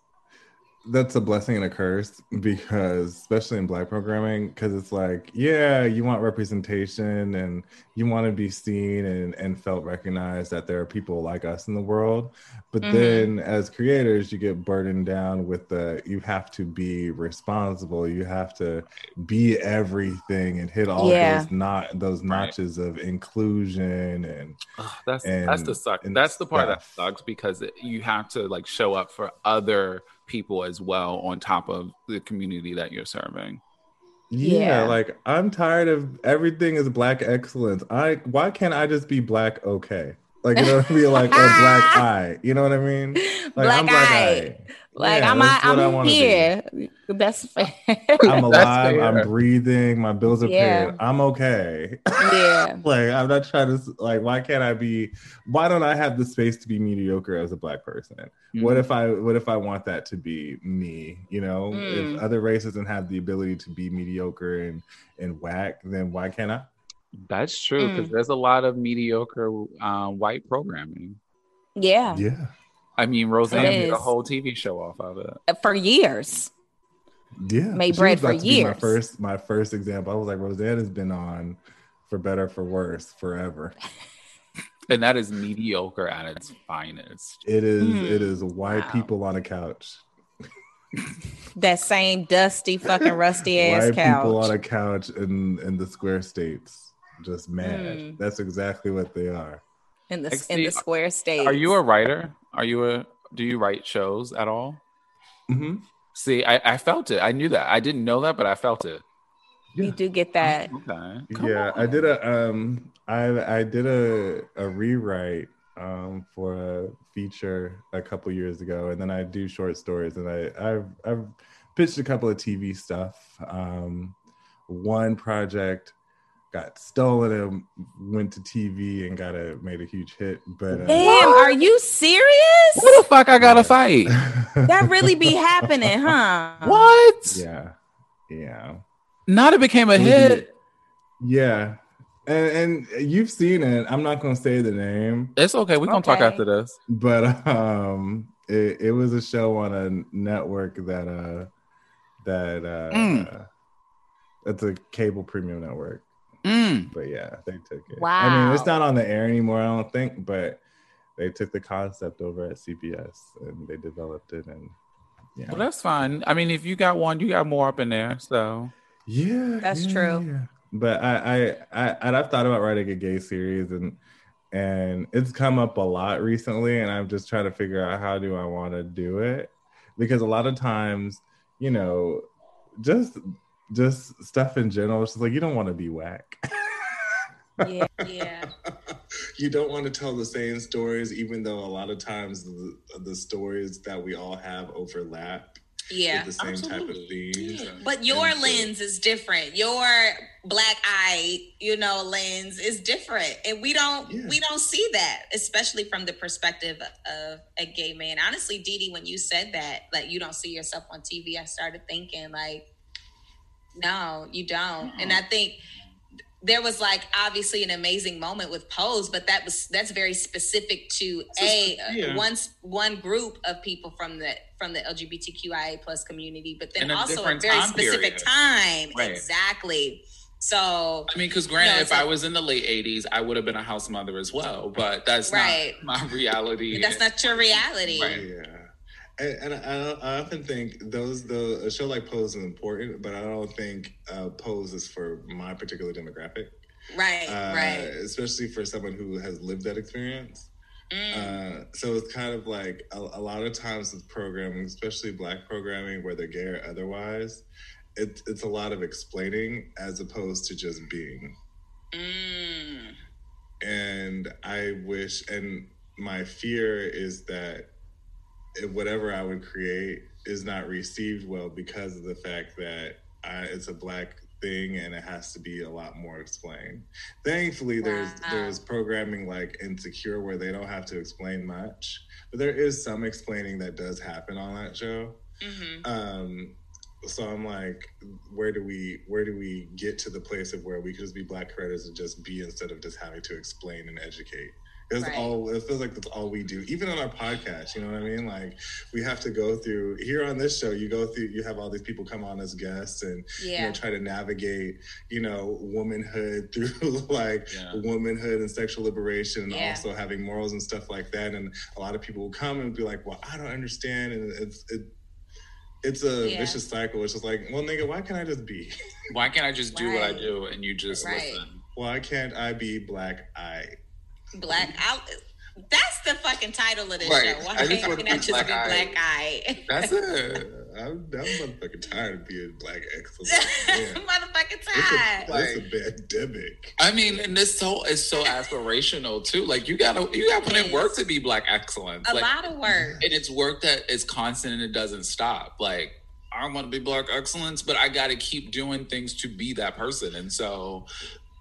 that's a blessing and a curse because especially in black programming because it's like yeah you want representation and you want to be seen and, and felt recognized that there are people like us in the world but Mhm. then as creators you get burdened down with the you have to be responsible you have to be everything and hit all Yeah. those not those notches of inclusion and Ugh, that's that's the suck. That's the part that sucks because it, you have to like show up for other people as well on top of the community that you're serving. Yeah, Yeah. like I'm tired of everything is black excellence. I why can't I just be black okay? Like you know what I mean? Like a black eye. You know what I mean? Like Black eye. Like Yeah, I'm, what I I'm wanna be. here. That's fair. I'm alive. fair. I'm breathing. My bills are Yeah. paid. I'm okay. yeah, like I'm not trying to like. Why can't I be? Why don't I have the space to be mediocre as a black person? What Mm. if I? What if I want that to be me? You know, Mm. if other races don't have the ability to be mediocre and and whack, then why can't I? That's true because Mm. there's a lot of mediocre uh, white programming. yeah, Yeah. I mean, Roseanne It did a whole TV show off of it. for years. Yeah, Made She bread for to be My first, my first example. I was like, Roseanne has been on, for better for worse, forever. And that is mediocre at its finest. It is, Mm. it is white Wow. people on a couch, That same dusty, fucking rusty ass white couch. people on a couch in in the square states, just mad. Mm. That's exactly what they are. in the in the square states. Are you a writer? Are you a? Do you write shows at all? hmm See, I, I felt it. I knew that. I didn't know that, but I felt it. You do get that. Okay. yeah, I did a um, I I did a a rewrite um for a feature a couple years ago, and then I do short stories, and I I've I've pitched a couple of TV stuff. Um, one project got stolen and went to TV and got a made a huge hit, but uh, Damn, are you serious? What the fuck? I gotta fight. That really be happening, huh? What? yeah, yeah. Not it became a It was hit. Yeah. And, and you've seen it. I'm not gonna say the name, It's okay. We're gonna talk after this. but um it, it was a show on a network that uh that uh Mm. it's a cable premium network. Mm. But yeah, they took it. Wow. I mean, it's not on the air anymore, I don't think, but they took the concept over at CBS and they developed it and yeah. Well, that's fine. I mean, if you got one, you got more up in there. So Yeah, That's yeah, true. yeah. But I, I, I, and I've thought about writing a gay series, and and it's come up a lot recently, and I'm just trying to figure out how do I want to do it, because a lot of times, you know, just just stuff in general, it's just like you don't want to be whack. Yeah, yeah. you don't want to tell the same stories, even though a lot of times the, the stories that we all have overlap Yeah. with the same type of themes. But your And so- lens is different. Your black eye, you know, lens is different. And we don't Yeah. we don't see that, especially from the perspective of a gay man. Honestly, Dee Dee, when you said that, like you don't see yourself on TV, I started thinking like, no, you don't. And I think there was like obviously an amazing moment with Pose, but that was that's very specific to a Yeah. one one group of people from the from the LGBTQIA plus community, but then In a also a different very time specific period. time. Right. Exactly. So I mean, because granted, No, if it's I a- was in the late '80s, I would have been a house mother as well. But that's Right. not my reality. that's not your reality. Right. Yeah. And, and I, I often think those the a show like Pose is important, but I don't think uh, Pose is for my particular demographic. Right. Uh, right. Especially for someone who has lived that experience. Mm. Uh, so it's kind of like a, a lot of times with programming, especially black programming, whether gay or otherwise, it, it's a lot of explaining as opposed to just being. Mm. and I wish, and my fear is that whatever I would create is not received well because of the fact that I, it's a black thing and it has to be a lot more explained. Thankfully there's Wow. there's programming like Insecure where they don't have to explain much. But there is some explaining that does happen on that show. hmm Um so I'm like, where do we where do we get to the place of where we could just be black creators and just be instead of just having to explain and educate? It's Right. all it feels like that's all we do. Even on our podcast, you know what I mean? Like we have to go through here on this show, you go through you have all these people come on as guests and you know try to navigate, you know, womanhood through like Yeah. womanhood and sexual liberation and Yeah. also having morals and stuff like that. And a lot of people will come and be like, Well, I don't understand and it's it it's a Yeah. vicious cycle. It's just like, well, nigga, why can't I just be? Why can't I just do what I do and you just Right. listen? Why can't I be black eye? Black out. That's the fucking title of this Right. show. Why I just can't wanna I be just be black black eye. eye? That's it. I'm, I'm motherfucking tired of being black excellence. Yeah. Motherfucking It's tired. a, it's a pandemic. I mean, and this so is so aspirational too. Like you gotta you gotta put in work to be black excellence. A like, lot of work. and it's work that is constant and it doesn't stop. Like I want to be black excellence, but I got to keep doing things to be that person. And so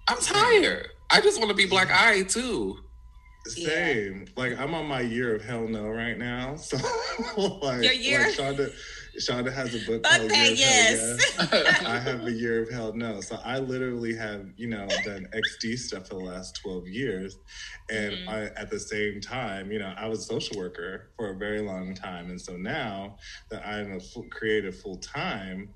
I'm tired. I just want to be black eye too. Same. Like I'm on my year of hell no right now. So like, Your year? like Shonda, Shonda has a book Fuck called that, Year of Hell yes. I have a year of hell no. So I literally have, you know, done XD stuff for the last 12 years. And Mhm. I, at the same time, you know, I was a social worker for a very long time. And so now that I'm a full, creative full time,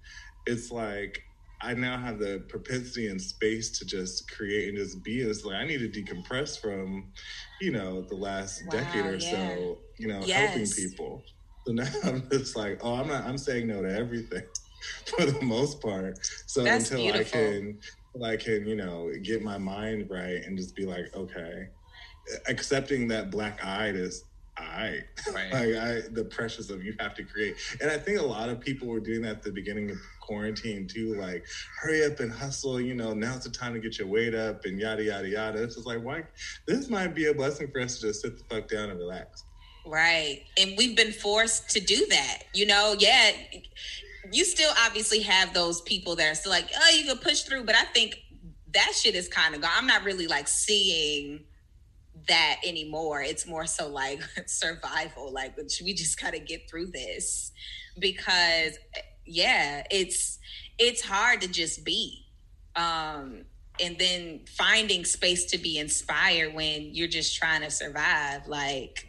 it's like I now have the propensity and space to just create and just be. It's like I need to decompress from, you know, the last decade or yeah. so, you know, helping people. So now I'm just like, oh, I'm not. I'm saying no to everything for the most part. So That's until I can, I can, you know, get my mind right and just be like, okay, accepting that black eyed is I Right. like I the pressures of you have to create. And I think a lot of people were doing that at the beginning of quarantine too, like hurry up and hustle, you know, now's the time to get your weight up and yada yada yada. It's just like why this might be a blessing for us to just sit the fuck down and relax. Right. And we've been forced to do that. You know, yeah, you still obviously have those people that are still like, oh, you can push through. But I think that shit is kind of gone. I'm not really like seeing that anymore. It's more so like survival. Like we just gotta get through this because yeah, it's it's hard to just be. Um and then finding space to be inspired when you're just trying to survive. Like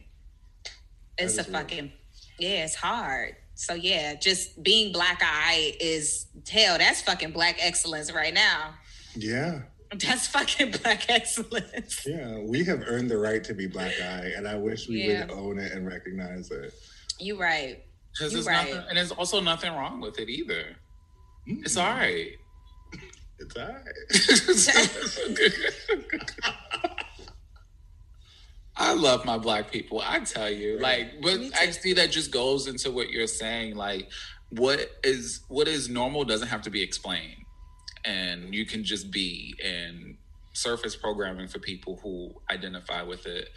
it's a real. fucking yeah, it's hard. So yeah, just being black eye is hell. That's fucking black excellence right now. Yeah. That's fucking black excellence. Yeah. We have earned the right to be black eye and I wish we Yeah. would own it and recognize it. You're right. Because You there's right. nothing, and there's also nothing wrong with it either. Mm-hmm. It's all right. It's all right. I love my black people. I tell you, like, but I see that just goes into what you're saying. Like, what is what is normal doesn't have to be explained, and you can just be and surface programming for people who identify with it,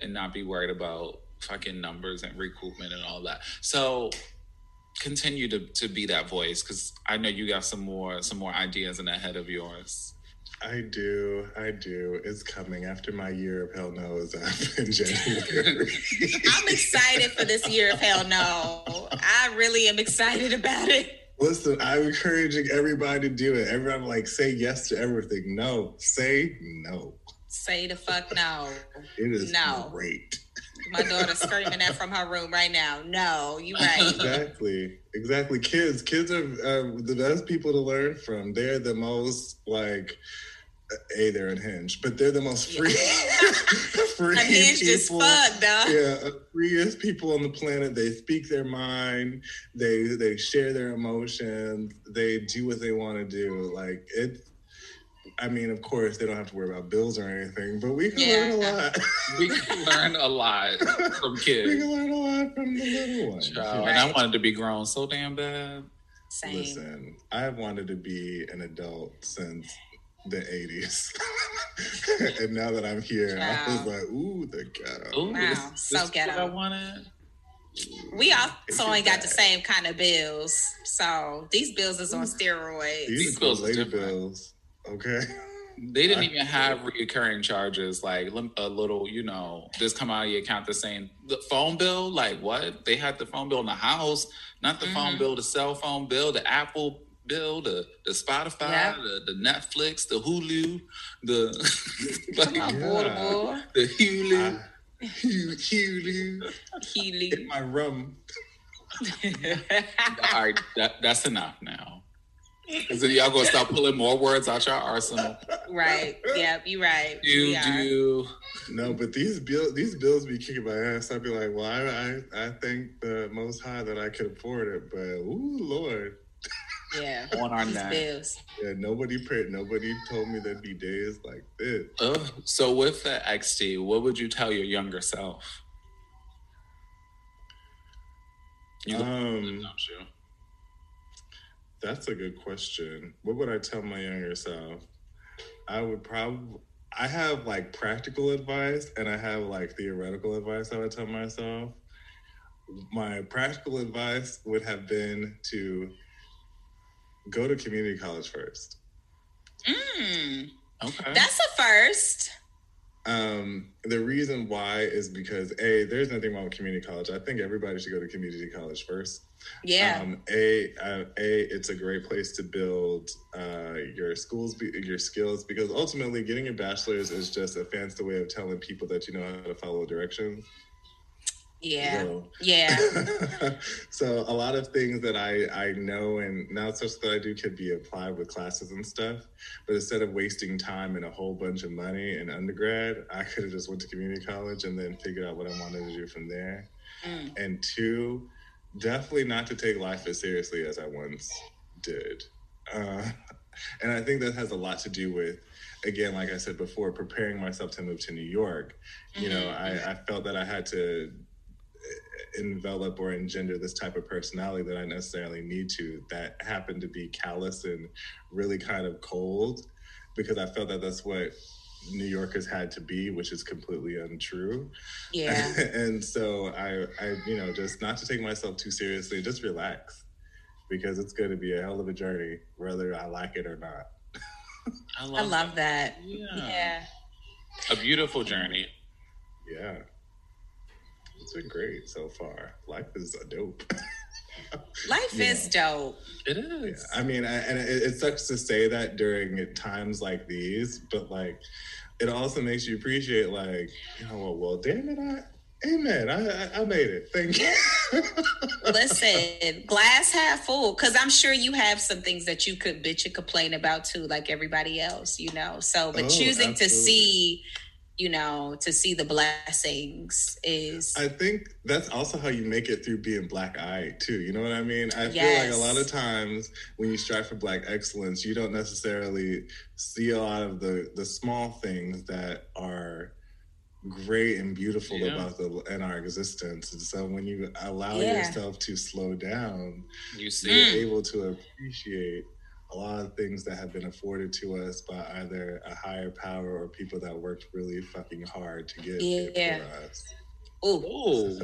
and not be worried about fucking numbers and recoupment and all that. So continue to to be that voice because I know you got some more some more ideas in that head of yours. I do, I do. It's coming after my year of hell no is up in January. I'm excited for this year of hell no. I really am excited about it. Listen, I'm encouraging everybody to do it. Everybody like say yes to everything. No, say no. Say the fuck no. It is No. great. My daughter's screaming that from her room right now. No, you right. Exactly, exactly. Kids, kids are uh, the best people to learn from. They're the most like. A, they're unhinged, but they're the most free, free Unhinged as people. fuck, dog. Yeah, freest people on the planet. They speak their mind. They they share their emotions. They do what they want to do. Like it. I mean, of course, they don't have to worry about bills or anything, but we can Yeah. learn a lot. We can learn a lot from kids. we kids. can learn a lot from the little ones. Child, And I wanted to be grown so damn bad. Same. Listen, I've wanted to be an adult since the 80s. and now that I'm here, I was like, ooh, the ghetto. Ooh, Wow, this, so this is what ghetto. I wanted. We also only got the same kind of bills, so these bills is on steroids. These bills bills, is lady different. bills. Okay. They didn't even have recurring charges like a little, you know, this come out of your account the same. The phone bill, like what? They had the phone bill in the house, not the phone Mhm. bill, the cell phone bill, the Apple bill, the the Spotify, Yeah. the, the Netflix, the Hulu, the Come on, boy, Yeah. the Hulu, I- Hulu, Hulu. Healy. My rum. All right, that, that's enough now. Because then y'all gonna start pulling more words out your arsenal. right. Yep. You right. You do. No, but these bills, these bills be kicking my ass. I'd be like, well, I, I, I thank the Most High that I could afford it, but ooh, Lord, Yeah. On our These neck. bills. yeah, nobody prayed. Nobody told me there'd be days like this. Oh, so with the XD, what would you tell your younger self? You look Um, don't you? That's a good question. What would I tell my younger self? I would probably. I have like practical advice and I have like theoretical advice I would tell myself. My practical advice would have been to go to community college first. Mm, Okay. that's a first. Um, the reason why is because a there's nothing wrong with community college. I think everybody should go to community college first. Yeah. Um, a, uh, a, it's a great place to build uh, your schools, your skills, because ultimately, getting your bachelor's is just a fancy way of telling people that you know how to follow directions. Yeah. So- Yeah. so a lot of things that I I know and now such that I do could be applied with classes and stuff. But instead of wasting time and a whole bunch of money in undergrad, I could have just went to community college and then figured out what I wanted to do from there. Mm. And two, definitely not to take life as seriously as I once did. Uh, and I think that has a lot to do with, again, like I said before, preparing myself to move to New York. You know, Mhm. I, I felt that I had to envelop or engender this type of personality that I necessarily need to that happened to be callous and really kind of cold because I felt that that's what New Yorkers had to be, which is completely untrue. Yeah. and so I, I, you know, just not to take myself too seriously, just relax because it's going to be a hell of a journey, whether I like it or not. I I love that. Yeah. Yeah. A beautiful journey. Yeah. It's been great so far. Life is a dope. Life Yeah. is dope. It is. Yeah. I mean, I, and it, it sucks to say that during times like these, but like, it also makes you appreciate, like, you know, well, well damn it, I, amen, I, I, I made it. Thank you. Listen, glass half full, because I'm sure you have some things that you could bitch and complain about too, like everybody else, you know. So, but Oh, choosing to see, you know, to see the blessings is I think that's also how you make it through being black aight too. You know what I mean? I feel like a lot of times when you strive for black excellence, you don't necessarily see a lot of the the small things that are great and beautiful Yeah. about the in our existence. And so when you allow Yeah. yourself to slow down, You see Mm. you're able to appreciate a lot of things that have been afforded to us by either a higher power or people that worked really fucking hard to get it for us. ooh, Oh,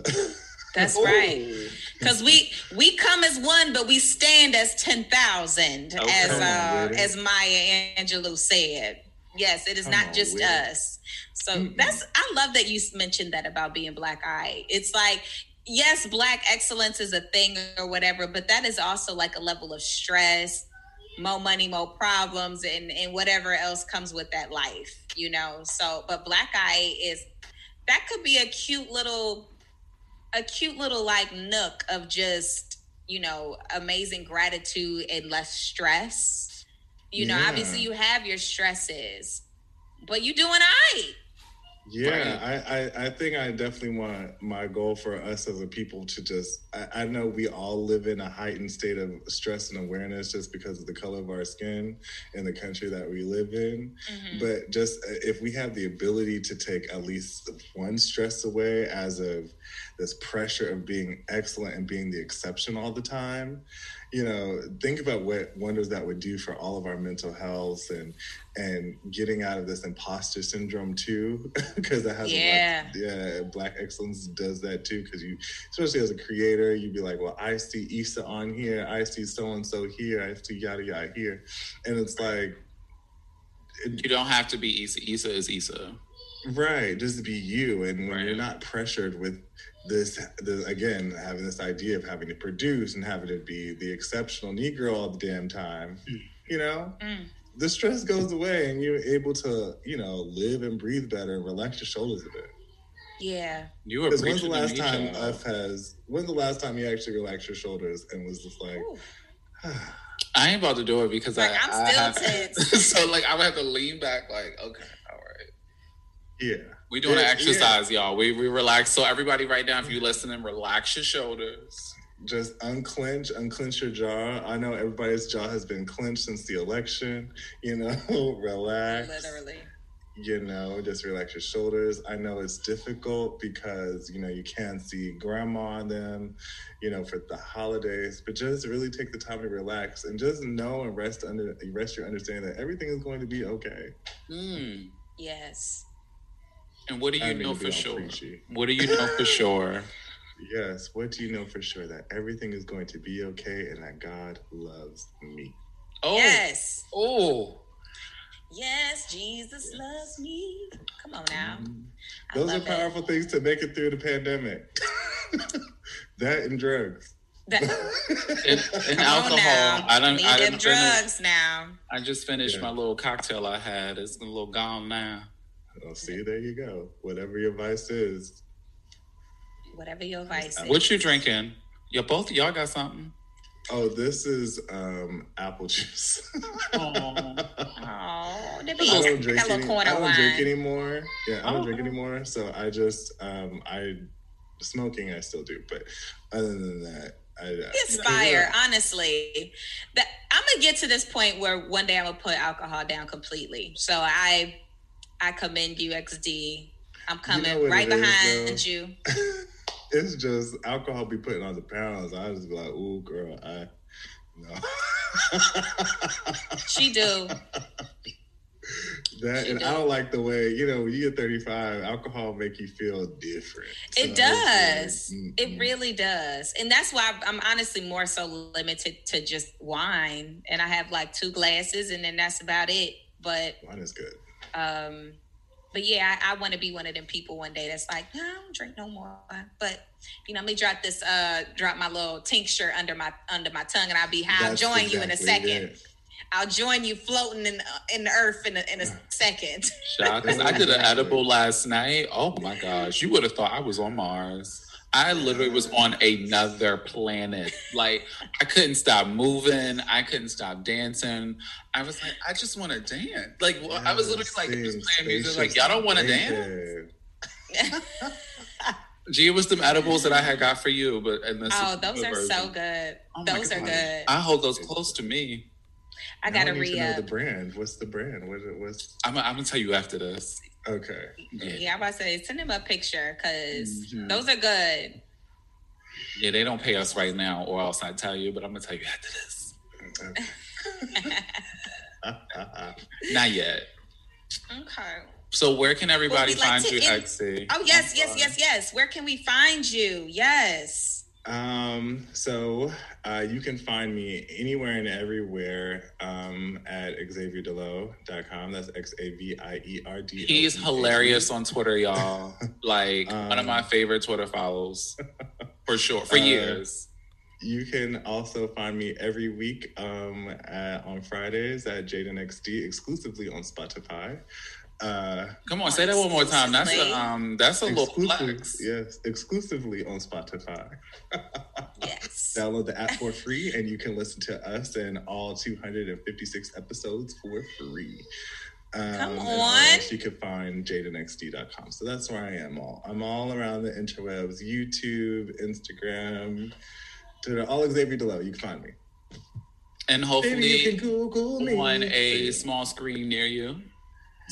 that's right. Because we we come as one, but we stand as ten thousand, Okay. as Come on, uh, as Maya Angelou said. Yes, it is Come not on, just with us. So Mm-mm. that's I love that you mentioned that about being black aight. It's like yes, black excellence is a thing or whatever, but that is also like a level of stress, more money, more problems, and and whatever else comes with that life, you know. So, but black aight is that could be a cute little a cute little like nook of just you know amazing gratitude and less stress you know Yeah. obviously you have your stresses but you doing all right Yeah, I, I, I think I definitely want my goal for us as a people to just I, I know we all live in a heightened state of stress and awareness just because of the color of our skin and the country that we live in. Mhm. But just uh, if we have the ability to take at least one stress away as of this pressure of being excellent and being the exception all the time, you know, think about what wonders that would do for all of our mental health and and getting out of this imposter syndrome too, because that has Yeah. a lot, yeah, black excellence does that too. Because you, especially as a creator, you'd be like, well, I see Issa on here, I see so and so here, I see yada yada here, and it's like, You don't have to be Issa. Issa is Issa. Right, just be you, and when you're not pressured with this, the, again, having this idea of having to produce and having to be the exceptional Negro all the damn time, you know, Mm. the stress goes away, and you're able to, you know, live and breathe better and relax your shoulders a bit. Yeah. You were Because when's the preaching to last time child. F has? When's the last time you actually relaxed your shoulders and was just like, I ain't about to do it because Like, I, I'm I still have tense. so like I would have to lean back. Like okay, all right. yeah, We doing Yeah, an exercise, y'all. We we relax. So everybody, right now, if you listening, relax your shoulders. just unclench, unclench your jaw. I know everybody's jaw has been clenched since the election. You know, relax. Literally. You know, just relax your shoulders. I know it's difficult because you know you can't see grandma and them, you know, for the holidays. But just really take the time to relax and just know and rest under rest your understanding that everything is going to be okay. Mm. Yes. And what do you mean know for sure? preachy. What do you know for sure? Yes. What do you know for sure that everything is going to be okay and that God loves me? Oh, Yes. oh, Yes, Jesus loves me. Come on now. Mm-hmm. I Those are love it. powerful things to make it through the pandemic. that and drugs. That- and, and Come on alcohol. now. I don't. Need I them done drugs finished- now. I just finished Yeah. my little cocktail I had. It's a little gone now. Oh, see, there you go. Whatever your vice is. Whatever your vice is. What you drinking? Yeah, both y'all got something. Oh, this is um, apple juice. Oh, there I don't drink, any, I don't drink anymore. Yeah, I don't Oh. drink anymore. So I just um, I smoking I still do, but other than that, I Inspire, honestly. That I'm gonna get to this point where one day I'm gonna put alcohol down completely. So I, I commend you, XD. I'm coming what right behind though? you. It's just alcohol be putting on the pounds. I just be like, ooh, girl, I no. She do. That She and do. I don't like the way you know when you get 35, alcohol make you feel different. So It does. like, It really does. And that's why I'm honestly more so limited to just wine. And I have like two glasses and then that's about it. But wine is good. um but yeah, I, I want to be one of them people one day that's like, no, I don't drink no more. But you know, let me drop this uh drop my little tincture under my under my tongue and I'll be high. I'll That's join you in a second. it. I'll join you floating in in the earth in a, in a second. Shout because I did an edible last night. Oh my gosh, you would have thought I was on Mars. I literally was on another planet. Like I couldn't stop moving. I couldn't stop dancing. I was like, I just want to dance. Like well, I was literally like, just playing music. Like y'all don't want to dance. Gee, it was them edibles that I had got for you, but and this oh, is those the are so good. Oh my those are good. I hold those close to me. I Now gotta need to know up. the brand. What's the brand? What it was? I'm, I'm gonna tell you after this. Okay. Yeah, I'm about to say send him a picture because Mhm. those are good. Yeah, they don't pay us right now, or else I'd tell you. But I'm gonna tell you after this. Not yet. Okay. So where can everybody Well, we'd like find you, end- XD? Oh yes, yes, yes, yes. Where can we find you? Yes. Um, so uh, you can find me anywhere and everywhere um, at xavierdleau.com. That's X A V I E R D. He's hilarious on Twitter, y'all. Like one of Um, my favorite Twitter follows, for sure, for Uh, years. You can also find me every week um, at, on Fridays at Jade and XD exclusively on Spotify. Uh, Come on, say that one more time. That's a um, that's a little exclusively, flex. yes, exclusively on Spotify. Yes. Download the app for free, and you can listen to us and all 256 episodes for free. Um, Come and on. You can find jadenxd.com. So that's where I am. All I'm all around the interwebs: YouTube, Instagram, Twitter. All Xavier DLeau. You can find me. And Maybe hopefully you can Google me. on a small screen near you.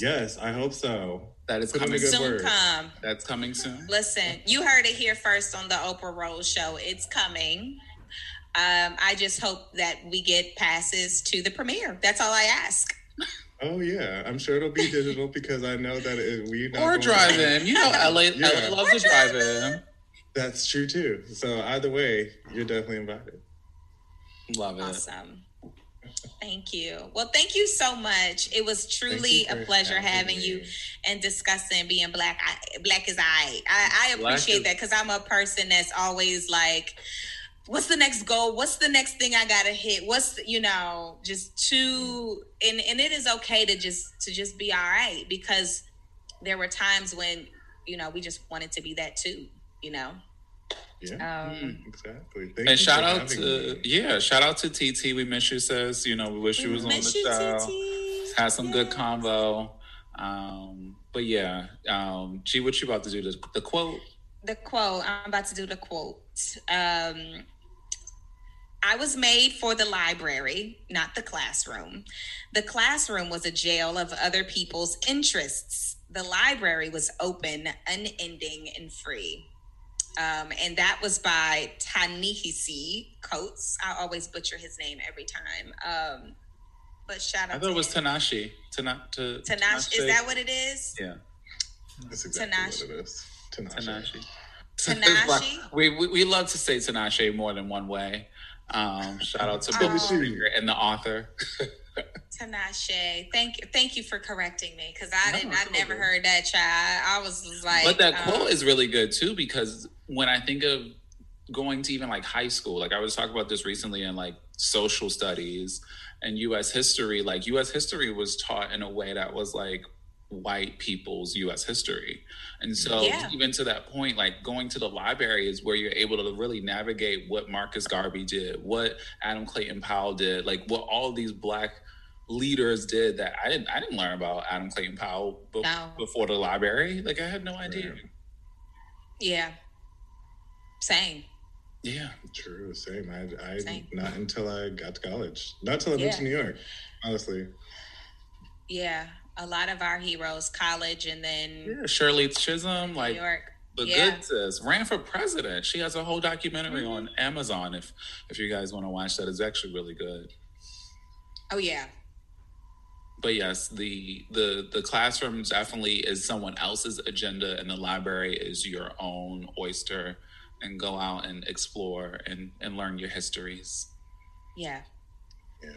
Yes, I hope so. That is Put in a coming good Soon word. come. That's coming soon. Listen, you heard it here first on the Oprah Rose Show. It's coming. Um, I just hope that we get passes to the premiere. That's all I ask. Oh yeah, I'm sure it'll be digital because I know that it, we not Or going- drive in. You know, LA, Yeah. LA loves to drive in. That's true too. So either way, you're definitely invited. Love it. Awesome. Thank you. Well, thank you so much. It was truly a pleasure having you and discussing being black. I, black is I. I, I appreciate that because I'm a person that's always like, what's the next goal? What's the next thing I gotta hit? What's you know just to and and it is okay to just to just be all right because there were times when you know we just wanted to be that too. You know. Yeah, Um, exactly. Thank And shout out to me. yeah, shout out to TT. We miss you, sis. You know, we wish you was on the Miss you, show. TT. Had some good Yes. convo. Um, but yeah, um, G, what you about to do? The, the quote. the quote i'm about to do the quote um i was made for the library not the classroom the classroom was a jail of other people's interests the library was open unending and free um, and that was by Ta-Nehisi Coates. I always butcher his name every time. Um, but shout out I thought to it was him. Tanashi. Tana, to, Tanash. Is that what it is? Yeah, That's exactly Tanash. what it is. Tanashi. Tanashi. Tanashi? we, we we love to say Tanashi more than one way. Um, shout out to Oh. Billy and the author. Tinashe, thank you, thank you for correcting me because I No, didn't. I never good. heard that child. I was just like, but that um, quote is really good too because when I think of going to even like high school, like I was talking about this recently in like social studies and U.S. history. Like U.S. history was taught in a way that was like white people's U.S. history, and so mm-hmm. Yeah. even to that point, like going to the library is where you're able to really navigate what Marcus Garvey did, what Adam Clayton Powell did, like what all these black leaders did that I didn't I didn't learn about Adam Clayton Powell be- No. before the library. Like I had no idea. yeah, same. Yeah. True, same. I, I Same. not until I got to college. Not until I moved Yeah. to New York. Honestly, Yeah, a lot of our heroes, college, and then Yeah, Shirley Chisholm, New like York. the yeah. good sis, ran for president. She has a whole documentary Mm-hmm. on Amazon. If if you guys want to watch that, it's actually really good. Oh yeah, But yes, the the the classroom definitely is someone else's agenda, and the library is your own oyster. And go out and explore and and learn your histories. yeah, yeah.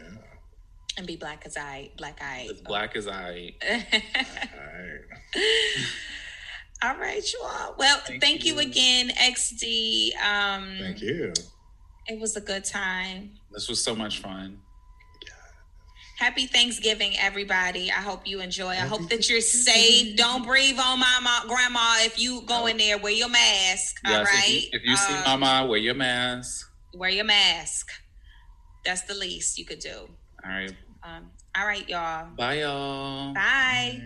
and be black as I, black I. As black as I. All right. All right, you all. Well, Thank thank, you. you. again, XD. Um, Thank you. It was a good time. This was so much fun. Happy Thanksgiving, everybody. I hope you enjoy. I hope that you're safe. Don't breathe on my ma- grandma if you go in there. Wear your mask. all Yes, right. if you, if you see Um, Mama, wear your mask. wear your mask. That's the least you could do. All right. Um, all right, y'all. Bye, y'all. Bye.